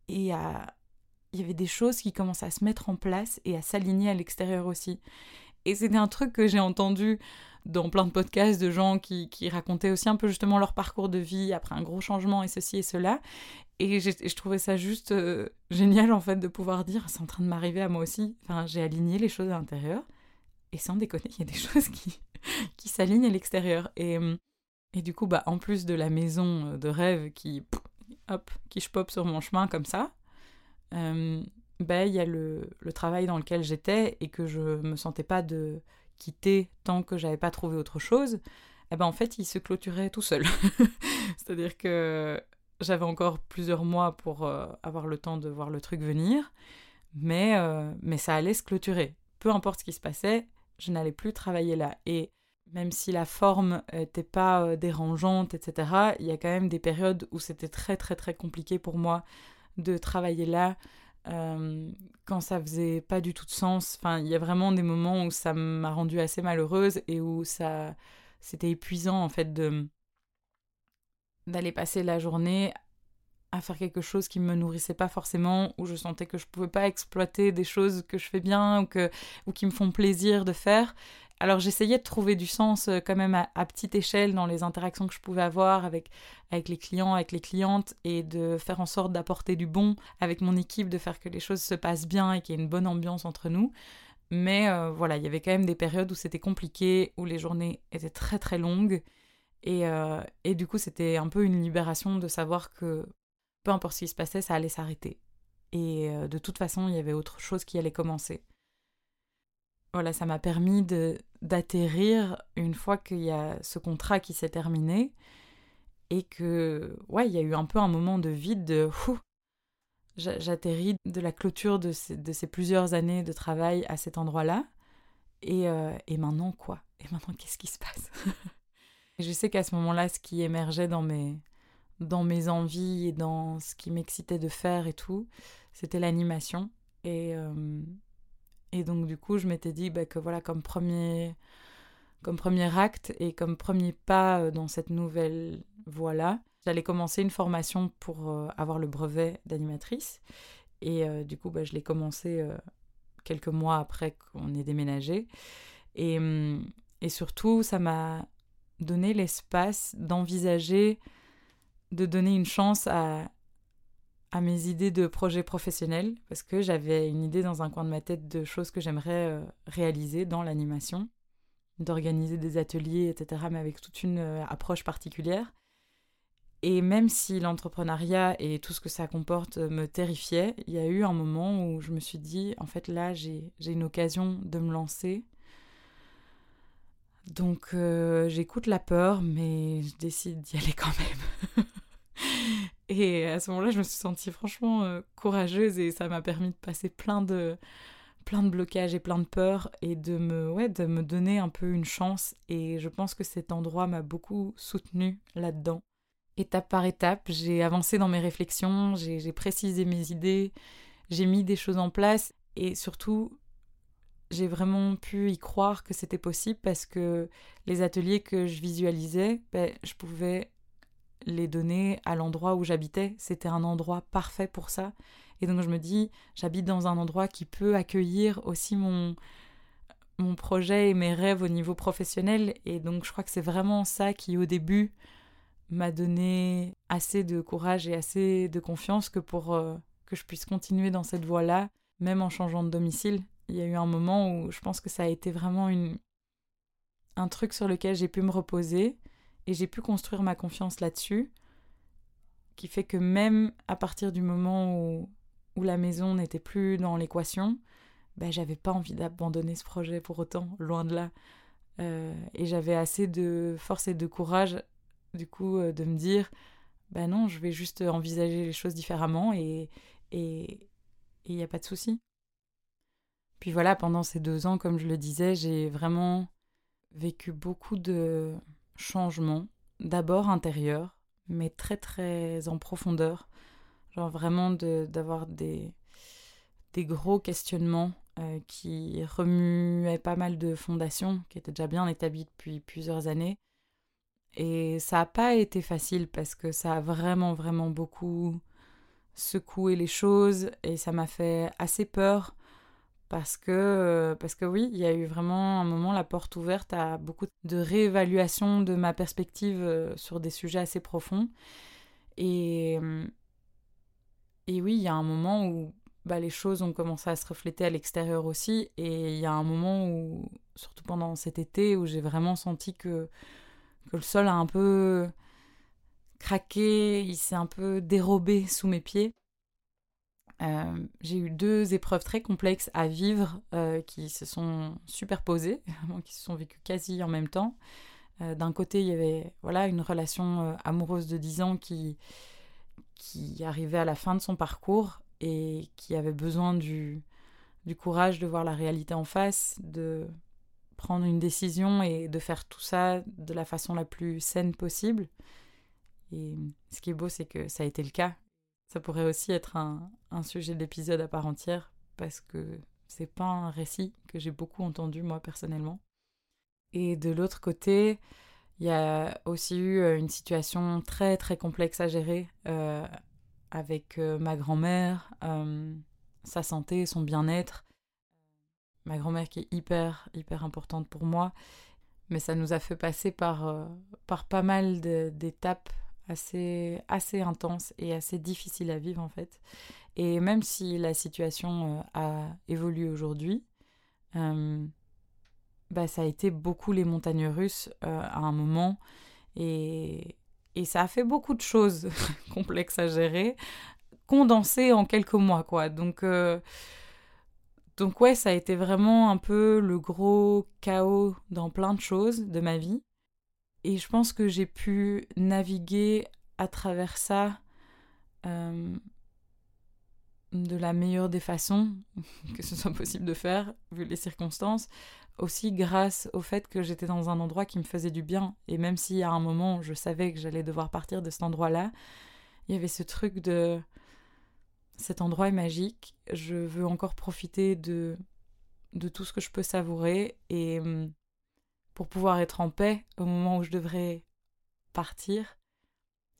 A: et. Il y avait des choses qui commençaient à se mettre en place et à s'aligner à l'extérieur aussi. Et c'était un truc que j'ai entendu dans plein de podcasts de gens qui, racontaient aussi un peu justement leur parcours de vie après un gros changement et ceci et cela. Et je trouvais ça juste euh, génial en fait de pouvoir dire c'est en train de m'arriver à moi aussi. Enfin, j'ai aligné les choses à l'intérieur. Et sans déconner, il y a des choses qui, qui s'alignent à l'extérieur. Et, et du coup, bah, en plus de la maison de rêve qui, qui je pop sur mon chemin comme ça, euh, ben, il y a le, le, travail dans lequel j'étais et que je me sentais pas de quitter tant que j'avais pas trouvé autre chose, eh ben en fait il se clôturait tout seul. C'est-à-dire que j'avais encore plusieurs mois pour euh, avoir le temps de voir le truc venir, mais, euh, mais ça allait se clôturer. Peu importe ce qui se passait, je n'allais plus travailler là. Et même si la forme n'était pas euh, dérangeante, etc., il y a quand même des périodes où c'était très très très compliqué pour moi de travailler là, euh, quand ça faisait pas du tout de sens. Enfin, il y a vraiment des moments où ça m'a rendue assez malheureuse et où ça c'était épuisant en fait de d'aller passer la journée à faire quelque chose qui me nourrissait pas forcément, où je sentais que je pouvais pas exploiter des choses que je fais bien ou, que, ou qui me font plaisir de faire. Alors j'essayais de trouver du sens euh, quand même à, petite échelle dans les interactions que je pouvais avoir avec, avec les clients, avec les clientes, et de faire en sorte d'apporter du bon avec mon équipe, de faire que les choses se passent bien et qu'il y ait une bonne ambiance entre nous. Mais euh, voilà, il y avait quand même des périodes où c'était compliqué, où les journées étaient très très longues. Et, euh, et du coup, c'était un peu une libération de savoir que peu importe ce qui se passait, ça allait s'arrêter. Et de toute façon, il y avait autre chose qui allait commencer voilà, ça m'a permis d'atterrir une fois qu'il y a ce contrat qui s'est terminé et que ouais, il y a eu un peu un moment de vide de j'atterris de la clôture de ces, plusieurs années de travail à cet endroit-là et, euh, et maintenant quoi? Et maintenant qu'est-ce qui se passe? Je sais qu'à ce moment-là, ce qui émergeait dans mes dans mes envies et dans ce qui m'excitait de faire et tout, c'était l'animation et euh, et donc du coup, je m'étais dit bah, que voilà, comme premier, comme premier acte et comme premier pas euh, dans cette nouvelle voie-là, j'allais commencer une formation pour euh, avoir le brevet d'animatrice. Et euh, du coup, bah, je l'ai commencé quelques mois après qu'on ait déménagé. Hum, et surtout, ça m'a donné l'espace d'envisager de donner une chance à à mes idées de projets professionnels parce que j'avais une idée dans un coin de ma tête de choses que j'aimerais euh, réaliser dans l'animation, d'organiser des ateliers, etc., mais avec toute une euh, approche particulière. Et même si l'entrepreneuriat et tout ce que ça comporte euh, me terrifiait, il y a eu un moment où je me suis dit, en fait là, j'ai une occasion de me lancer. Donc j'écoute la peur, mais je décide d'y aller quand même. Et à ce moment-là, je me suis sentie franchement euh, courageuse et ça m'a permis de passer plein de, plein de blocages et plein de peurs et de me, ouais, de me donner un peu une chance. Et je pense que cet endroit m'a beaucoup soutenue là-dedans. étape par étape, j'ai avancé dans mes réflexions, j'ai précisé mes idées, j'ai mis des choses en place et surtout j'ai vraiment pu y croire que c'était possible parce que les ateliers que je visualisais, ben, je pouvais les donner à l'endroit où j'habitais. C'était un endroit parfait pour ça. Et donc je me dis, j'habite dans un endroit qui peut accueillir aussi mon, mon projet et mes rêves au niveau professionnel. Et donc je crois que c'est vraiment ça qui au début m'a donné assez de courage et assez de confiance que pour euh, que je puisse continuer dans cette voie-là, même en changeant de domicile. Il y a eu un moment où je pense que ça a été vraiment une, un truc sur lequel j'ai pu me reposer et j'ai pu construire ma confiance là-dessus, qui fait que même à partir du moment où, où la maison n'était plus dans l'équation, ben, j'avais pas envie d'abandonner ce projet pour autant, loin de là. Euh, et j'avais assez de force et de courage du coup, euh, de me dire, ben non, je vais juste envisager les choses différemment et il et, n'y a pas de souci. Puis voilà, pendant ces deux ans, comme je le disais, j'ai vraiment vécu beaucoup de changements, d'abord intérieurs, mais très très en profondeur. Genre vraiment d'avoir des, des gros questionnements euh, qui remuaient pas mal de fondations qui étaient déjà bien établies depuis plusieurs années et ça n'a pas été facile parce que ça a vraiment, vraiment beaucoup secoué les choses et ça m'a fait assez peur parce que, euh, parce que oui, il y a eu vraiment un moment la porte ouverte à beaucoup de réévaluation de ma perspective euh, sur des sujets assez profonds. Et, euh, et oui, il y a un moment où bah, les choses ont commencé à se refléter à l'extérieur aussi. Et il y a un moment où, surtout pendant cet été, où j'ai vraiment senti que le sol a un peu craqué, il s'est un peu dérobé sous mes pieds. Euh, j'ai eu deux épreuves très complexes à vivre euh, qui se sont superposées, qui se sont vécues quasi en même temps. Euh, d'un côté, il y avait voilà une relation amoureuse de 10 ans qui, qui arrivait à la fin de son parcours et qui avait besoin du, du courage de voir la réalité en face, de prendre une décision et de faire tout ça de la façon la plus saine possible. Et ce qui est beau, c'est que ça a été le cas. Ça pourrait aussi être un, un sujet d'épisode à part entière, parce que c'est pas un récit que j'ai beaucoup entendu moi personnellement. Et de l'autre côté, il y a aussi eu euh, une situation très très complexe à gérer euh, avec euh, ma grand-mère, sa santé, son bien-être, ma grand-mère qui est hyper, hyper importante pour moi. Mais ça nous a fait passer par, par pas mal d'étapes assez, intenses et assez difficiles à vivre en fait. Et même si la situation euh, a évolué aujourd'hui, euh, bah, ça a été beaucoup les montagnes russes à un moment. Et, et ça a fait beaucoup de choses complexes à gérer, condensées en quelques mois, quoi. Donc donc ouais, ça a été vraiment un peu le gros chaos dans plein de choses de ma vie. Et je pense que j'ai pu naviguer à travers ça euh, de la meilleure des façons que ce soit possible de faire, vu les circonstances. Aussi grâce au fait que j'étais dans un endroit qui me faisait du bien. Et même si à un moment je savais que j'allais devoir partir de cet endroit-là, il y avait ce truc de cet endroit est magique. Je veux encore profiter de, de tout ce que je peux savourer et hum, pour pouvoir être en paix au moment où je devrais partir,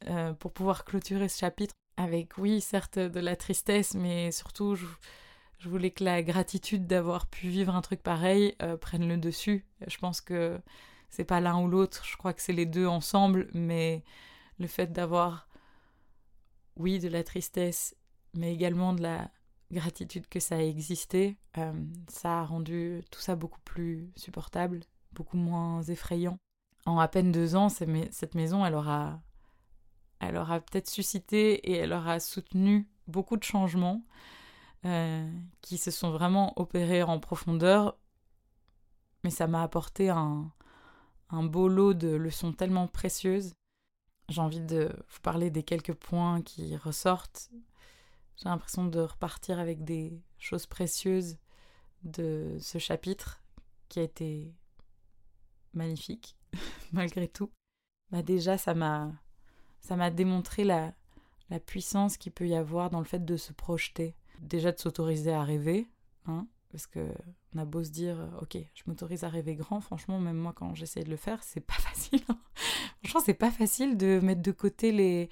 A: euh, pour pouvoir clôturer ce chapitre avec, oui, certes, de la tristesse, mais surtout, je, voulais que la gratitude d'avoir pu vivre un truc pareil euh, prenne le dessus. Je pense que c'est pas l'un ou l'autre, je crois que c'est les deux ensemble, mais le fait d'avoir, oui, de la tristesse mais également de la gratitude que ça a existé, euh, ça a rendu tout ça beaucoup plus supportable, beaucoup moins effrayant. En à peine deux ans, cette maison, elle aura, elle aura peut-être suscité et elle aura soutenu beaucoup de changements euh, qui se sont vraiment opérés en profondeur, mais ça m'a apporté un, un beau lot de leçons tellement précieuses. J'ai envie de vous parler des quelques points qui ressortent j'ai l'impression de repartir avec des choses précieuses de ce chapitre qui a été magnifique, malgré tout. Bah déjà, ça m'a ça m'a démontré la, la puissance qu'il peut y avoir dans le fait de se projeter. Déjà de s'autoriser à rêver, hein, parce que on a beau se dire, ok, je m'autorise à rêver grand, franchement, même moi quand j'essaie de le faire, c'est pas facile. Hein. franchement, c'est pas facile de mettre de côté les,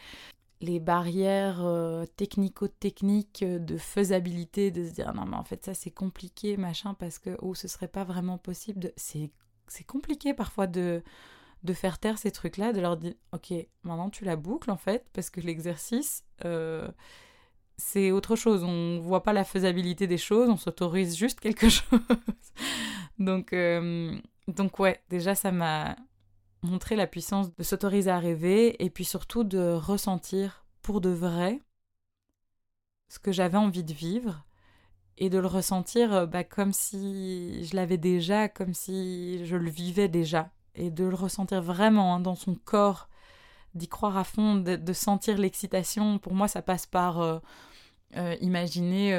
A: les barrières euh, technico-techniques de faisabilité, de se dire non mais en fait ça c'est compliqué, machin, parce que oh, ce serait pas vraiment possible. C'est compliqué parfois de, faire taire ces trucs-là, de leur dire ok, maintenant tu la boucles en fait, parce que l'exercice, euh, c'est autre chose. On voit pas la faisabilité des choses, on s'autorise juste quelque chose. donc, euh, donc ouais, déjà ça m'a montrer la puissance de s'autoriser à rêver et puis surtout de ressentir pour de vrai ce que j'avais envie de vivre et de le ressentir euh, bah, comme si je l'avais déjà, comme si je le vivais déjà et de le ressentir vraiment hein, dans son corps, d'y croire à fond, de, sentir l'excitation. Pour moi, ça passe par euh, euh, imaginer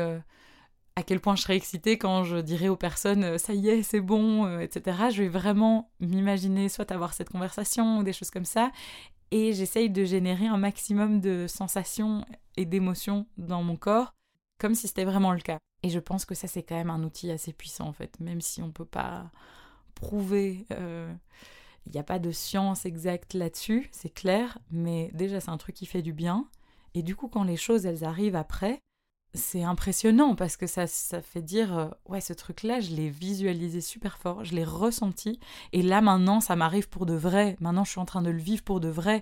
A: à quel point je serais excitée quand je dirais aux personnes ça y est, c'est bon, etc. Je vais vraiment m'imaginer soit avoir cette conversation ou des choses comme ça. Et j'essaye de générer un maximum de sensations et d'émotions dans mon corps, comme si c'était vraiment le cas. Et je pense que ça, c'est quand même un outil assez puissant, en fait, même si on ne peut pas prouver. Euh, il n'y a pas de science exacte là-dessus, c'est clair, mais déjà, c'est un truc qui fait du bien. Et du coup, quand les choses, elles arrivent après, c'est impressionnant parce que ça, ça fait dire euh, ouais ce truc là je l'ai visualisé super fort je l'ai ressenti et là maintenant ça m'arrive pour de vrai maintenant je suis en train de le vivre pour de vrai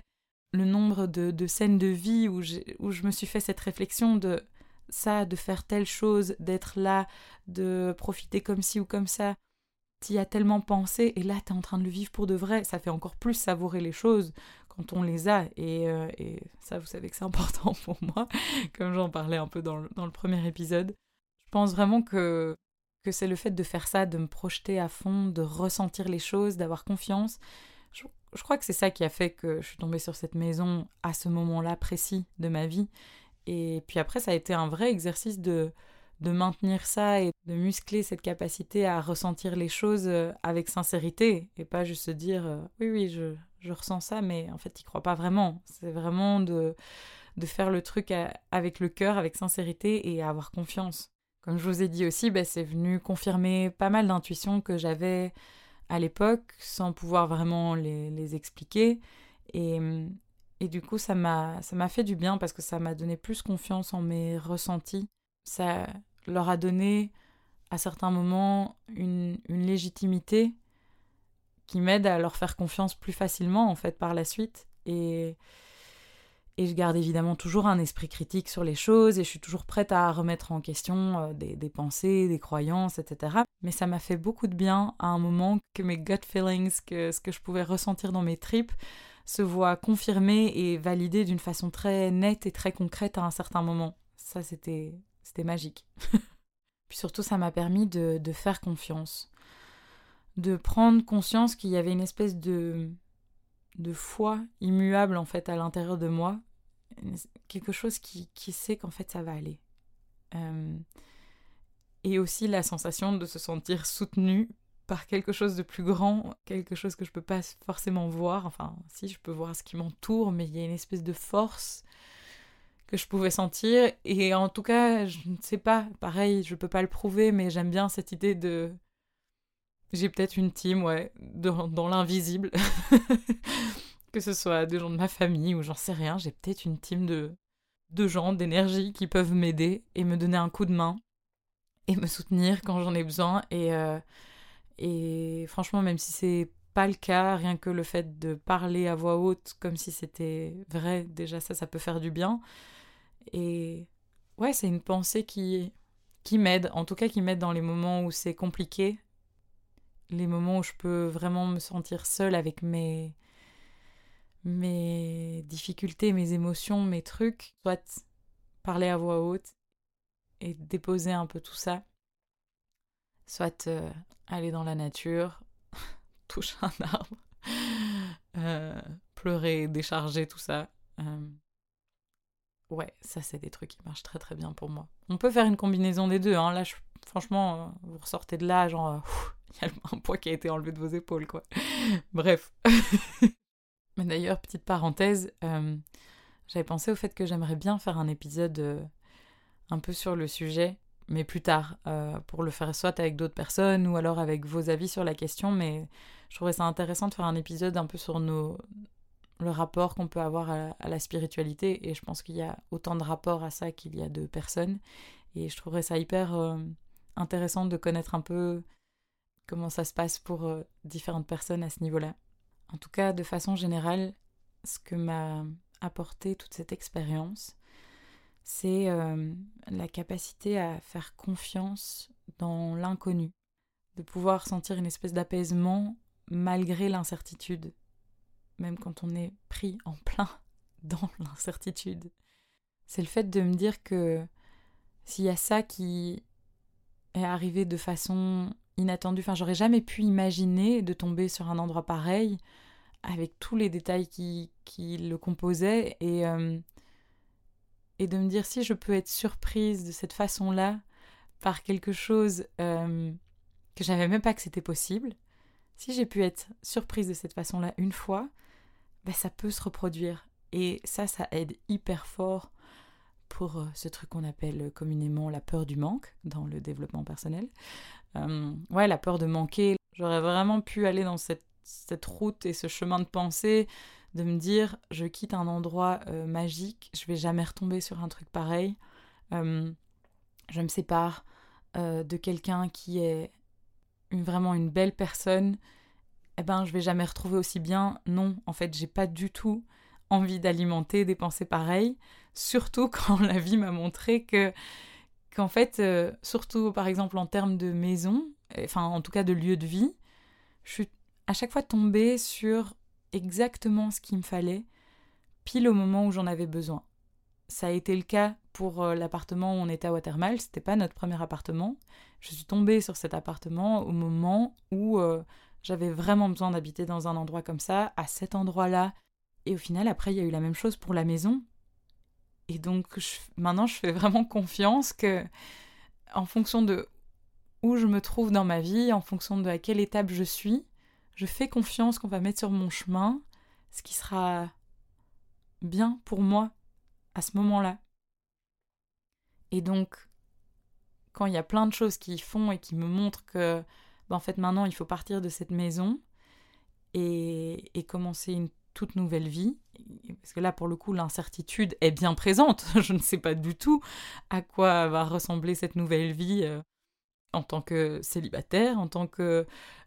A: le nombre de, de scènes de vie où, où je me suis fait cette réflexion de ça de faire telle chose d'être là de profiter comme ci ou comme ça t'y as tellement pensé et là t'es en train de le vivre pour de vrai ça fait encore plus savourer les choses quand on les a. Euh, et, ça, vous savez que c'est important pour moi, comme j'en parlais un peu dans le, dans le, premier épisode. Je pense vraiment que, que c'est le fait de faire ça, de me projeter à fond, de ressentir les choses, d'avoir confiance. Je, je crois que c'est ça qui a fait que je suis tombée sur cette maison à ce moment-là précis de ma vie. Et puis après, ça a été un vrai exercice de, de maintenir ça et de muscler cette capacité à ressentir les choses euh, avec sincérité et pas juste se dire euh, oui oui je, je ressens ça, mais en fait, il croit pas vraiment. C'est vraiment de, de faire le truc avec le cœur, avec sincérité et avoir confiance. Comme je vous ai dit aussi, bah, c'est venu confirmer pas mal d'intuitions que j'avais à l'époque sans pouvoir vraiment les, les expliquer. Et, et, du coup, ça m'a fait du bien parce que ça m'a donné plus confiance en mes ressentis. Ça leur a donné à certains moments une, une légitimité qui m'aide à leur faire confiance plus facilement en fait par la suite et et je garde évidemment toujours un esprit critique sur les choses et je suis toujours prête à remettre en question euh, des, des, pensées, des croyances, etc. Mais ça m'a fait beaucoup de bien à un moment que mes gut feelings, que ce que je pouvais ressentir dans mes tripes, se voient confirmés et validés d'une façon très nette et très concrète à un certain moment. Ça, c'était, c'était magique. Puis surtout, ça m'a permis de, de faire confiance de prendre conscience qu'il y avait une espèce de, de foi immuable en fait à l'intérieur de moi, quelque chose qui, qui sait qu'en fait ça va aller. Euh, et aussi la sensation de se sentir soutenu par quelque chose de plus grand, quelque chose que je peux pas forcément voir, enfin si je peux voir ce qui m'entoure, mais il y a une espèce de force que je pouvais sentir et en tout cas je ne sais pas, pareil je peux pas le prouver mais j'aime bien cette idée de j'ai peut-être une team, ouais, dans, l'invisible. que ce soit des gens de ma famille ou j'en sais rien, j'ai peut-être une team de, de gens, d'énergie qui peuvent m'aider et me donner un coup de main et me soutenir quand j'en ai besoin. Et, euh, et franchement, même si c'est pas le cas, rien que le fait de parler à voix haute comme si c'était vrai, déjà ça, ça peut faire du bien. Et ouais, c'est une pensée qui, qui m'aide, en tout cas qui m'aide dans les moments où c'est compliqué les moments où je peux vraiment me sentir seule avec mes mes difficultés, mes émotions, mes trucs, soit parler à voix haute et déposer un peu tout ça, soit euh, aller dans la nature, toucher un arbre, euh, pleurer, décharger tout ça. Euh, ouais, ça c'est des trucs qui marchent très très bien pour moi. On peut faire une combinaison des deux. Hein. Là, franchement, vous ressortez de là, genre, il y a un poids qui a été enlevé de vos épaules, quoi. Bref. Mais d'ailleurs, petite parenthèse, euh, j'avais pensé au fait que j'aimerais bien faire un épisode euh, un peu sur le sujet, mais plus tard, euh, pour le faire soit avec d'autres personnes ou alors avec vos avis sur la question. Mais je trouverais ça intéressant de faire un épisode un peu sur nos, le rapport qu'on peut avoir à, la spiritualité. Et je pense qu'il y a autant de rapports à ça qu'il y a de personnes. Et je trouverais ça hyper intéressant de connaître un peu comment ça se passe pour différentes personnes à ce niveau-là. En tout cas, de façon générale, ce que m'a apporté toute cette expérience, c'est euh, la capacité à faire confiance dans l'inconnu, de pouvoir sentir une espèce d'apaisement malgré l'incertitude, même quand on est pris en plein dans l'incertitude. C'est le fait de me dire que s'il y a ça qui est arrivé de façon inattendu. Enfin, j'aurais jamais pu imaginer de tomber sur un endroit pareil avec tous les détails qui, qui le composaient et, euh, et de me dire si je peux être surprise de cette façon-là par quelque chose euh, que j'avais même pas que c'était possible. Si j'ai pu être surprise de cette façon-là une fois, ben ça peut se reproduire. Et ça, ça aide hyper fort pour euh, ce truc qu'on appelle communément la peur du manque dans le développement personnel. Euh, ouais, la peur de manquer. J'aurais vraiment pu aller dans cette, cette, route et ce chemin de pensée de me dire je quitte un endroit euh, magique, je vais jamais retomber sur un truc pareil. Euh, je me sépare de quelqu'un qui est vraiment une belle personne. Eh ben, je vais jamais retrouver aussi bien. Non, en fait, j'ai pas du tout envie d'alimenter des pensées pareilles, surtout quand la vie m'a montré que qu'en fait, euh, surtout par exemple en termes de maison, enfin en tout cas de lieu de vie, je suis à chaque fois tombée sur exactement ce qu'il me fallait, pile au moment où j'en avais besoin. Ça a été le cas pour euh, l'appartement où on était à Watermal, c'était pas notre premier appartement. Je suis tombée sur cet appartement au moment où euh, j'avais vraiment besoin d'habiter dans un endroit comme ça, à cet endroit-là. Et au final, après, il y a eu la même chose pour la maison. Et donc maintenant, je fais vraiment confiance que, en fonction de où je me trouve dans ma vie, en fonction de à quelle étape je suis, je fais confiance qu'on va mettre sur mon chemin ce qui sera bien pour moi à ce moment-là. Et donc, quand il y a plein de choses qui font et qui me montrent que, ben, en fait, maintenant, il faut partir de cette maison et, et commencer une toute nouvelle vie. Parce que là, pour le coup, l'incertitude est bien présente. Je ne sais pas du tout à quoi va ressembler cette nouvelle vie euh, en tant que célibataire, en tant que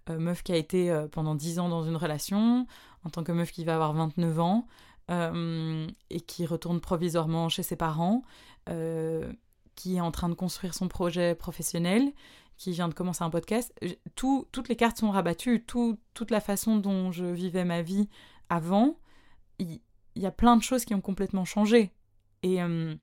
A: euh, meuf qui a été euh, pendant 10 ans dans une relation, en tant que meuf qui va avoir 29 ans et qui retourne provisoirement chez ses parents, qui est en train de construire son projet professionnel, qui vient de commencer un podcast. Tout, toutes les cartes sont rabattues, tout, toute la façon dont je vivais ma vie avant, il y, a plein de choses qui ont complètement changé. Et, euh,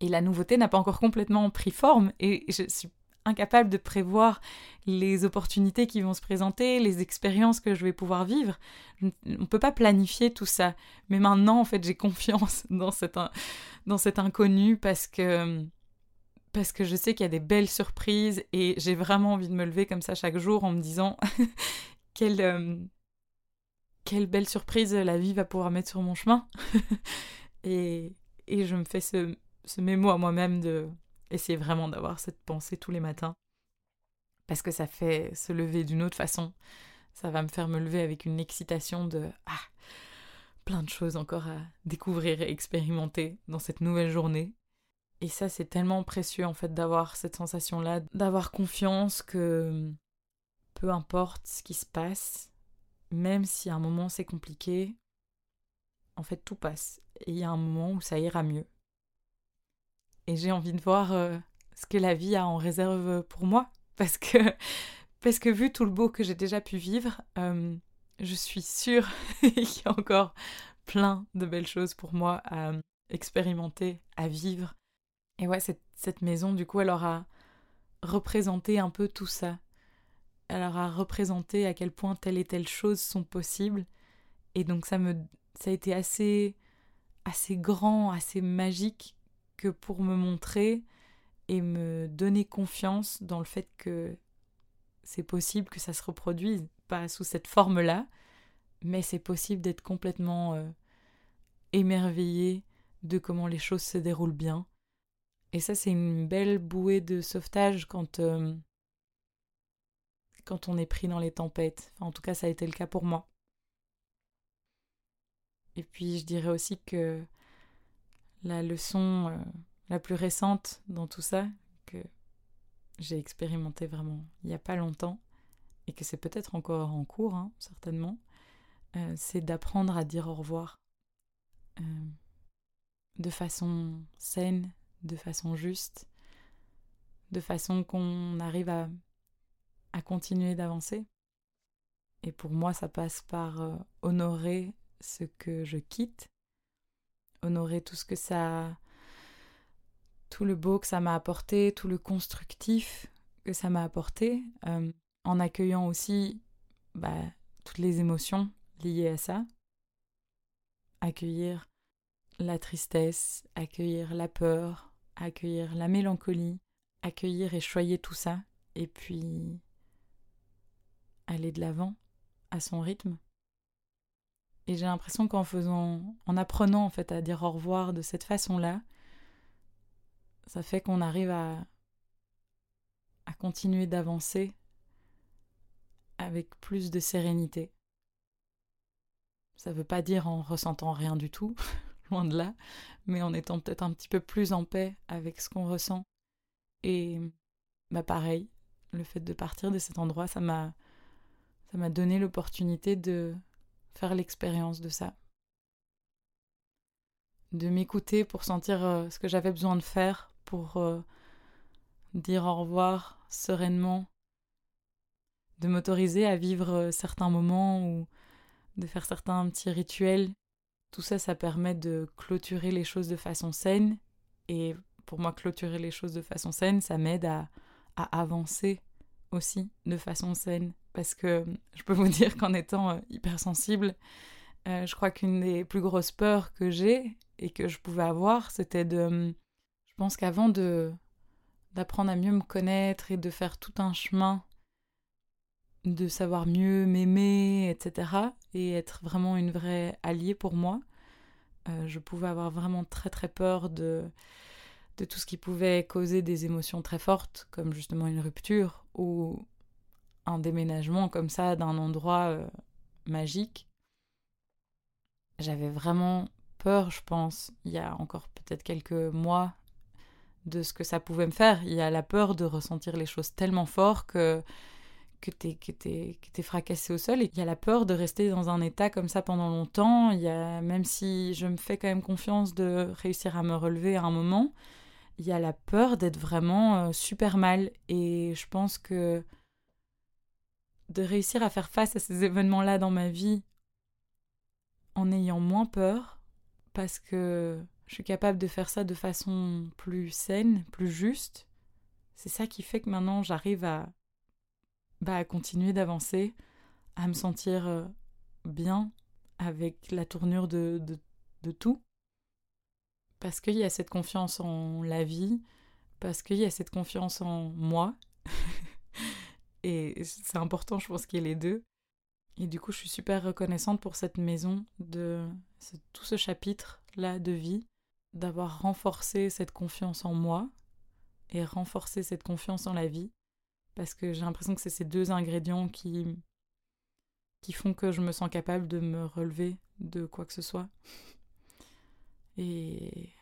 A: et la nouveauté n'a pas encore complètement pris forme. Et je suis incapable de prévoir les opportunités qui vont se présenter, les expériences que je vais pouvoir vivre. On ne peut pas planifier tout ça. Mais maintenant, en fait, j'ai confiance dans cet, dans cet inconnu parce que, parce que je sais qu'il y a des belles surprises et j'ai vraiment envie de me lever comme ça chaque jour en me disant quelle, euh, quelle belle surprise la vie va pouvoir mettre sur mon chemin. et, et, je me fais ce, ce mémo à moi-même de essayer vraiment d'avoir cette pensée tous les matins. Parce que ça fait se lever d'une autre façon. Ça va me faire me lever avec une excitation de ah, plein de choses encore à découvrir et expérimenter dans cette nouvelle journée. Et ça, c'est tellement précieux en fait d'avoir cette sensation-là, d'avoir confiance que peu importe ce qui se passe, même si à un moment c'est compliqué, en fait tout passe. Et il y a un moment où ça ira mieux. Et j'ai envie de voir euh, ce que la vie a en réserve pour moi. Parce que, parce que vu tout le beau que j'ai déjà pu vivre, euh, je suis sûre qu'il y a encore plein de belles choses pour moi à expérimenter, à vivre. Et ouais, cette, cette maison, du coup, elle aura représenté un peu tout ça elle aura représenté à quel point telle et telle chose sont possibles. Et donc ça me ça a été assez assez grand, assez magique que pour me montrer et me donner confiance dans le fait que c'est possible que ça se reproduise, pas sous cette forme-là, mais c'est possible d'être complètement euh, émerveillé de comment les choses se déroulent bien. Et ça, c'est une belle bouée de sauvetage quand, euh, quand on est pris dans les tempêtes. en tout cas, ça a été le cas pour moi. Et puis, je dirais aussi que la leçon euh, la plus récente dans tout ça, que j'ai expérimenté vraiment il n'y a pas longtemps, et que c'est peut-être encore en cours, hein, certainement, euh, c'est d'apprendre à dire au revoir euh, de façon saine, de façon juste, de façon qu'on arrive à, à continuer d'avancer. Et pour moi, ça passe par honorer ce que je quitte, honorer tout ce que ça tout le beau que ça m'a apporté, tout le constructif que ça m'a apporté, en accueillant aussi bah, toutes les émotions liées à ça. Accueillir la tristesse, accueillir la peur, accueillir la mélancolie, accueillir et choyer tout ça, et puis aller de l'avant à son rythme. Et j'ai l'impression qu'en faisant, en apprenant en fait à dire au revoir de cette façon-là, ça fait qu'on arrive à, à continuer d'avancer avec plus de sérénité. Ça ne veut pas dire en ressentant rien du tout, loin de là, mais en étant peut-être un petit peu plus en paix avec ce qu'on ressent. Et bah pareil, le fait de partir de cet endroit, m'a ça m'a donné l'opportunité de faire l'expérience de ça. De m'écouter pour sentir euh, ce que j'avais besoin de faire pour euh, dire au revoir sereinement de m'autoriser à vivre euh, certains moments ou de faire certains petits rituels. Tout ça, ça permet de clôturer les choses de façon saine. Et pour moi, clôturer les choses de façon saine, ça m'aide à, à, avancer aussi de façon saine. Parce que je peux vous dire qu'en étant euh, hypersensible, euh, je crois qu'une des plus grosses peurs que j'ai et que je pouvais avoir, c'était de... Je pense qu'avant de d'apprendre à mieux me connaître et de faire tout un chemin de savoir mieux m'aimer, etc. et être vraiment une vraie alliée pour moi. Euh, je pouvais avoir vraiment très très peur de, de tout ce qui pouvait causer des émotions très fortes, comme justement une rupture ou un déménagement comme ça d'un endroit euh, magique. J'avais vraiment peur, je pense, il y a encore peut-être quelques mois, de ce que ça pouvait me faire. Il y a la peur de ressentir les choses tellement fort que que t'es que que fracassé au sol qu'il y a la peur de rester dans un état comme ça pendant longtemps. Il y a même si je me fais quand même confiance de réussir à me relever à un moment, il y a la peur d'être vraiment euh, super mal et je pense que de réussir à faire face à ces événements-là dans ma vie en ayant moins peur parce que je suis capable de faire ça de façon plus saine, plus juste. C'est ça qui fait que maintenant j'arrive à bah, à continuer d'avancer, à me sentir euh, bien avec la tournure de, de, de tout. Parce qu'il y a cette confiance en la vie, parce qu'il y a cette confiance en moi. et c'est important, je pense, qu'il y ait les deux. Et du coup, je suis super reconnaissante pour cette maison, de tout ce chapitre-là de vie, d'avoir renforcé cette confiance en moi et renforcé cette confiance en la vie parce que j'ai l'impression que c'est ces deux ingrédients qui, qui font que je me sens capable de me relever de quoi que ce soit. Et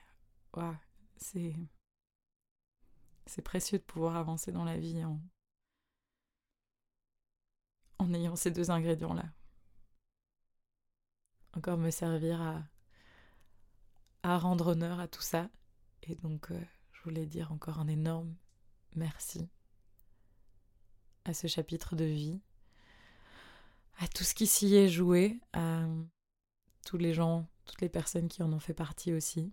A: ouais, c'est c'est précieux de pouvoir avancer dans la vie en ayant ces deux ingrédients-là. Encore me servir à, rendre honneur à tout ça. Et donc, euh, je voulais dire encore un énorme merci à ce chapitre de vie, à tout ce qui s'y est joué, à tous les gens, toutes les personnes qui en ont fait partie aussi.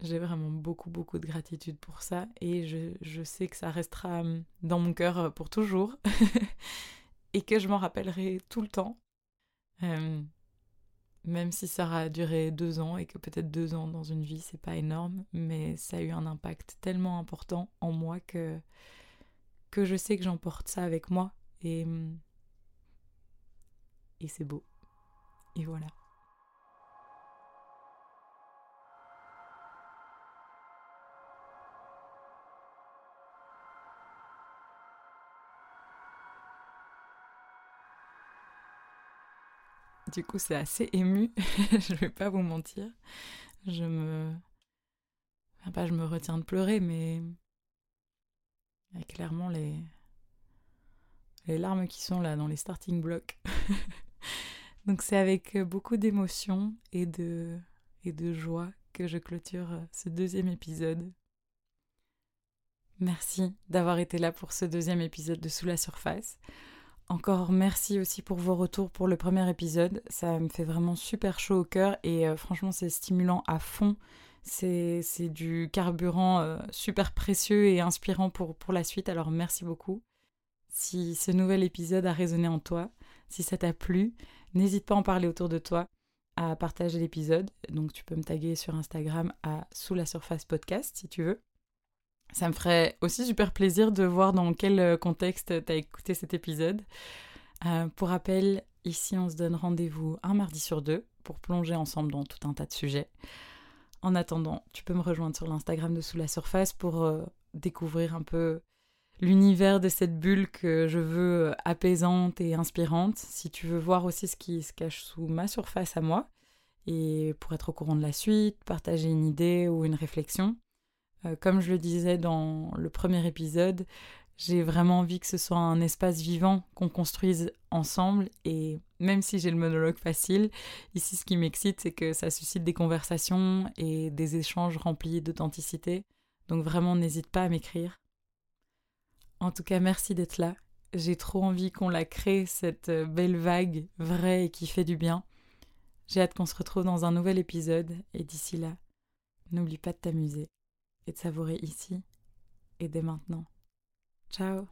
A: J'ai vraiment beaucoup, beaucoup de gratitude pour ça et je, sais que ça restera dans mon cœur pour toujours et que je m'en rappellerai tout le temps. Hum, même si ça a duré deux ans et que peut-être deux ans dans une vie, c'est pas énorme, mais ça a eu un impact tellement important en moi que que je sais que j'emporte ça avec moi et, et c'est beau. Et voilà. Du coup, c'est assez ému, je vais pas vous mentir. Je me. Enfin, pas je me retiens de pleurer, mais. A clairement les. Les larmes qui sont là dans les starting blocks. Donc, c'est avec beaucoup d'émotion et de... et de joie que je clôture ce deuxième épisode. Merci d'avoir été là pour ce deuxième épisode de Sous la surface. Encore merci aussi pour vos retours pour le premier épisode. Ça me fait vraiment super chaud au cœur et euh, franchement c'est stimulant à fond. C'est du carburant euh, super précieux et inspirant pour, pour la suite. Alors merci beaucoup. Si ce nouvel épisode a résonné en toi, si ça t'a plu, n'hésite pas à en parler autour de toi, à partager l'épisode. Donc tu peux me taguer sur Instagram à sous la surface podcast si tu veux. Ça me ferait aussi super plaisir de voir dans quel euh, contexte tu as écouté cet épisode. Euh, pour rappel, ici on se donne rendez-vous un mardi sur deux pour plonger ensemble dans tout un tas de sujets. En attendant, tu peux me rejoindre sur l'Instagram de Sous la Surface pour euh, découvrir un peu l'univers de cette bulle que je veux apaisante et inspirante. Si tu veux voir aussi ce qui se cache sous ma surface à moi, et pour être au courant de la suite, partager une idée ou une réflexion, euh, comme je le disais dans le premier épisode, j'ai vraiment envie que ce soit un espace vivant qu'on construise ensemble et même si j'ai le monologue facile, ici ce qui m'excite c'est que ça suscite des conversations et des échanges remplis d'authenticité. Donc vraiment n'hésite pas à m'écrire. En tout cas merci d'être là. J'ai trop envie qu'on la crée cette euh, belle vague vraie et qui fait du bien. J'ai hâte qu'on se retrouve dans un nouvel épisode et d'ici là, n'oublie pas de t'amuser et de savourer ici et dès maintenant. Ciao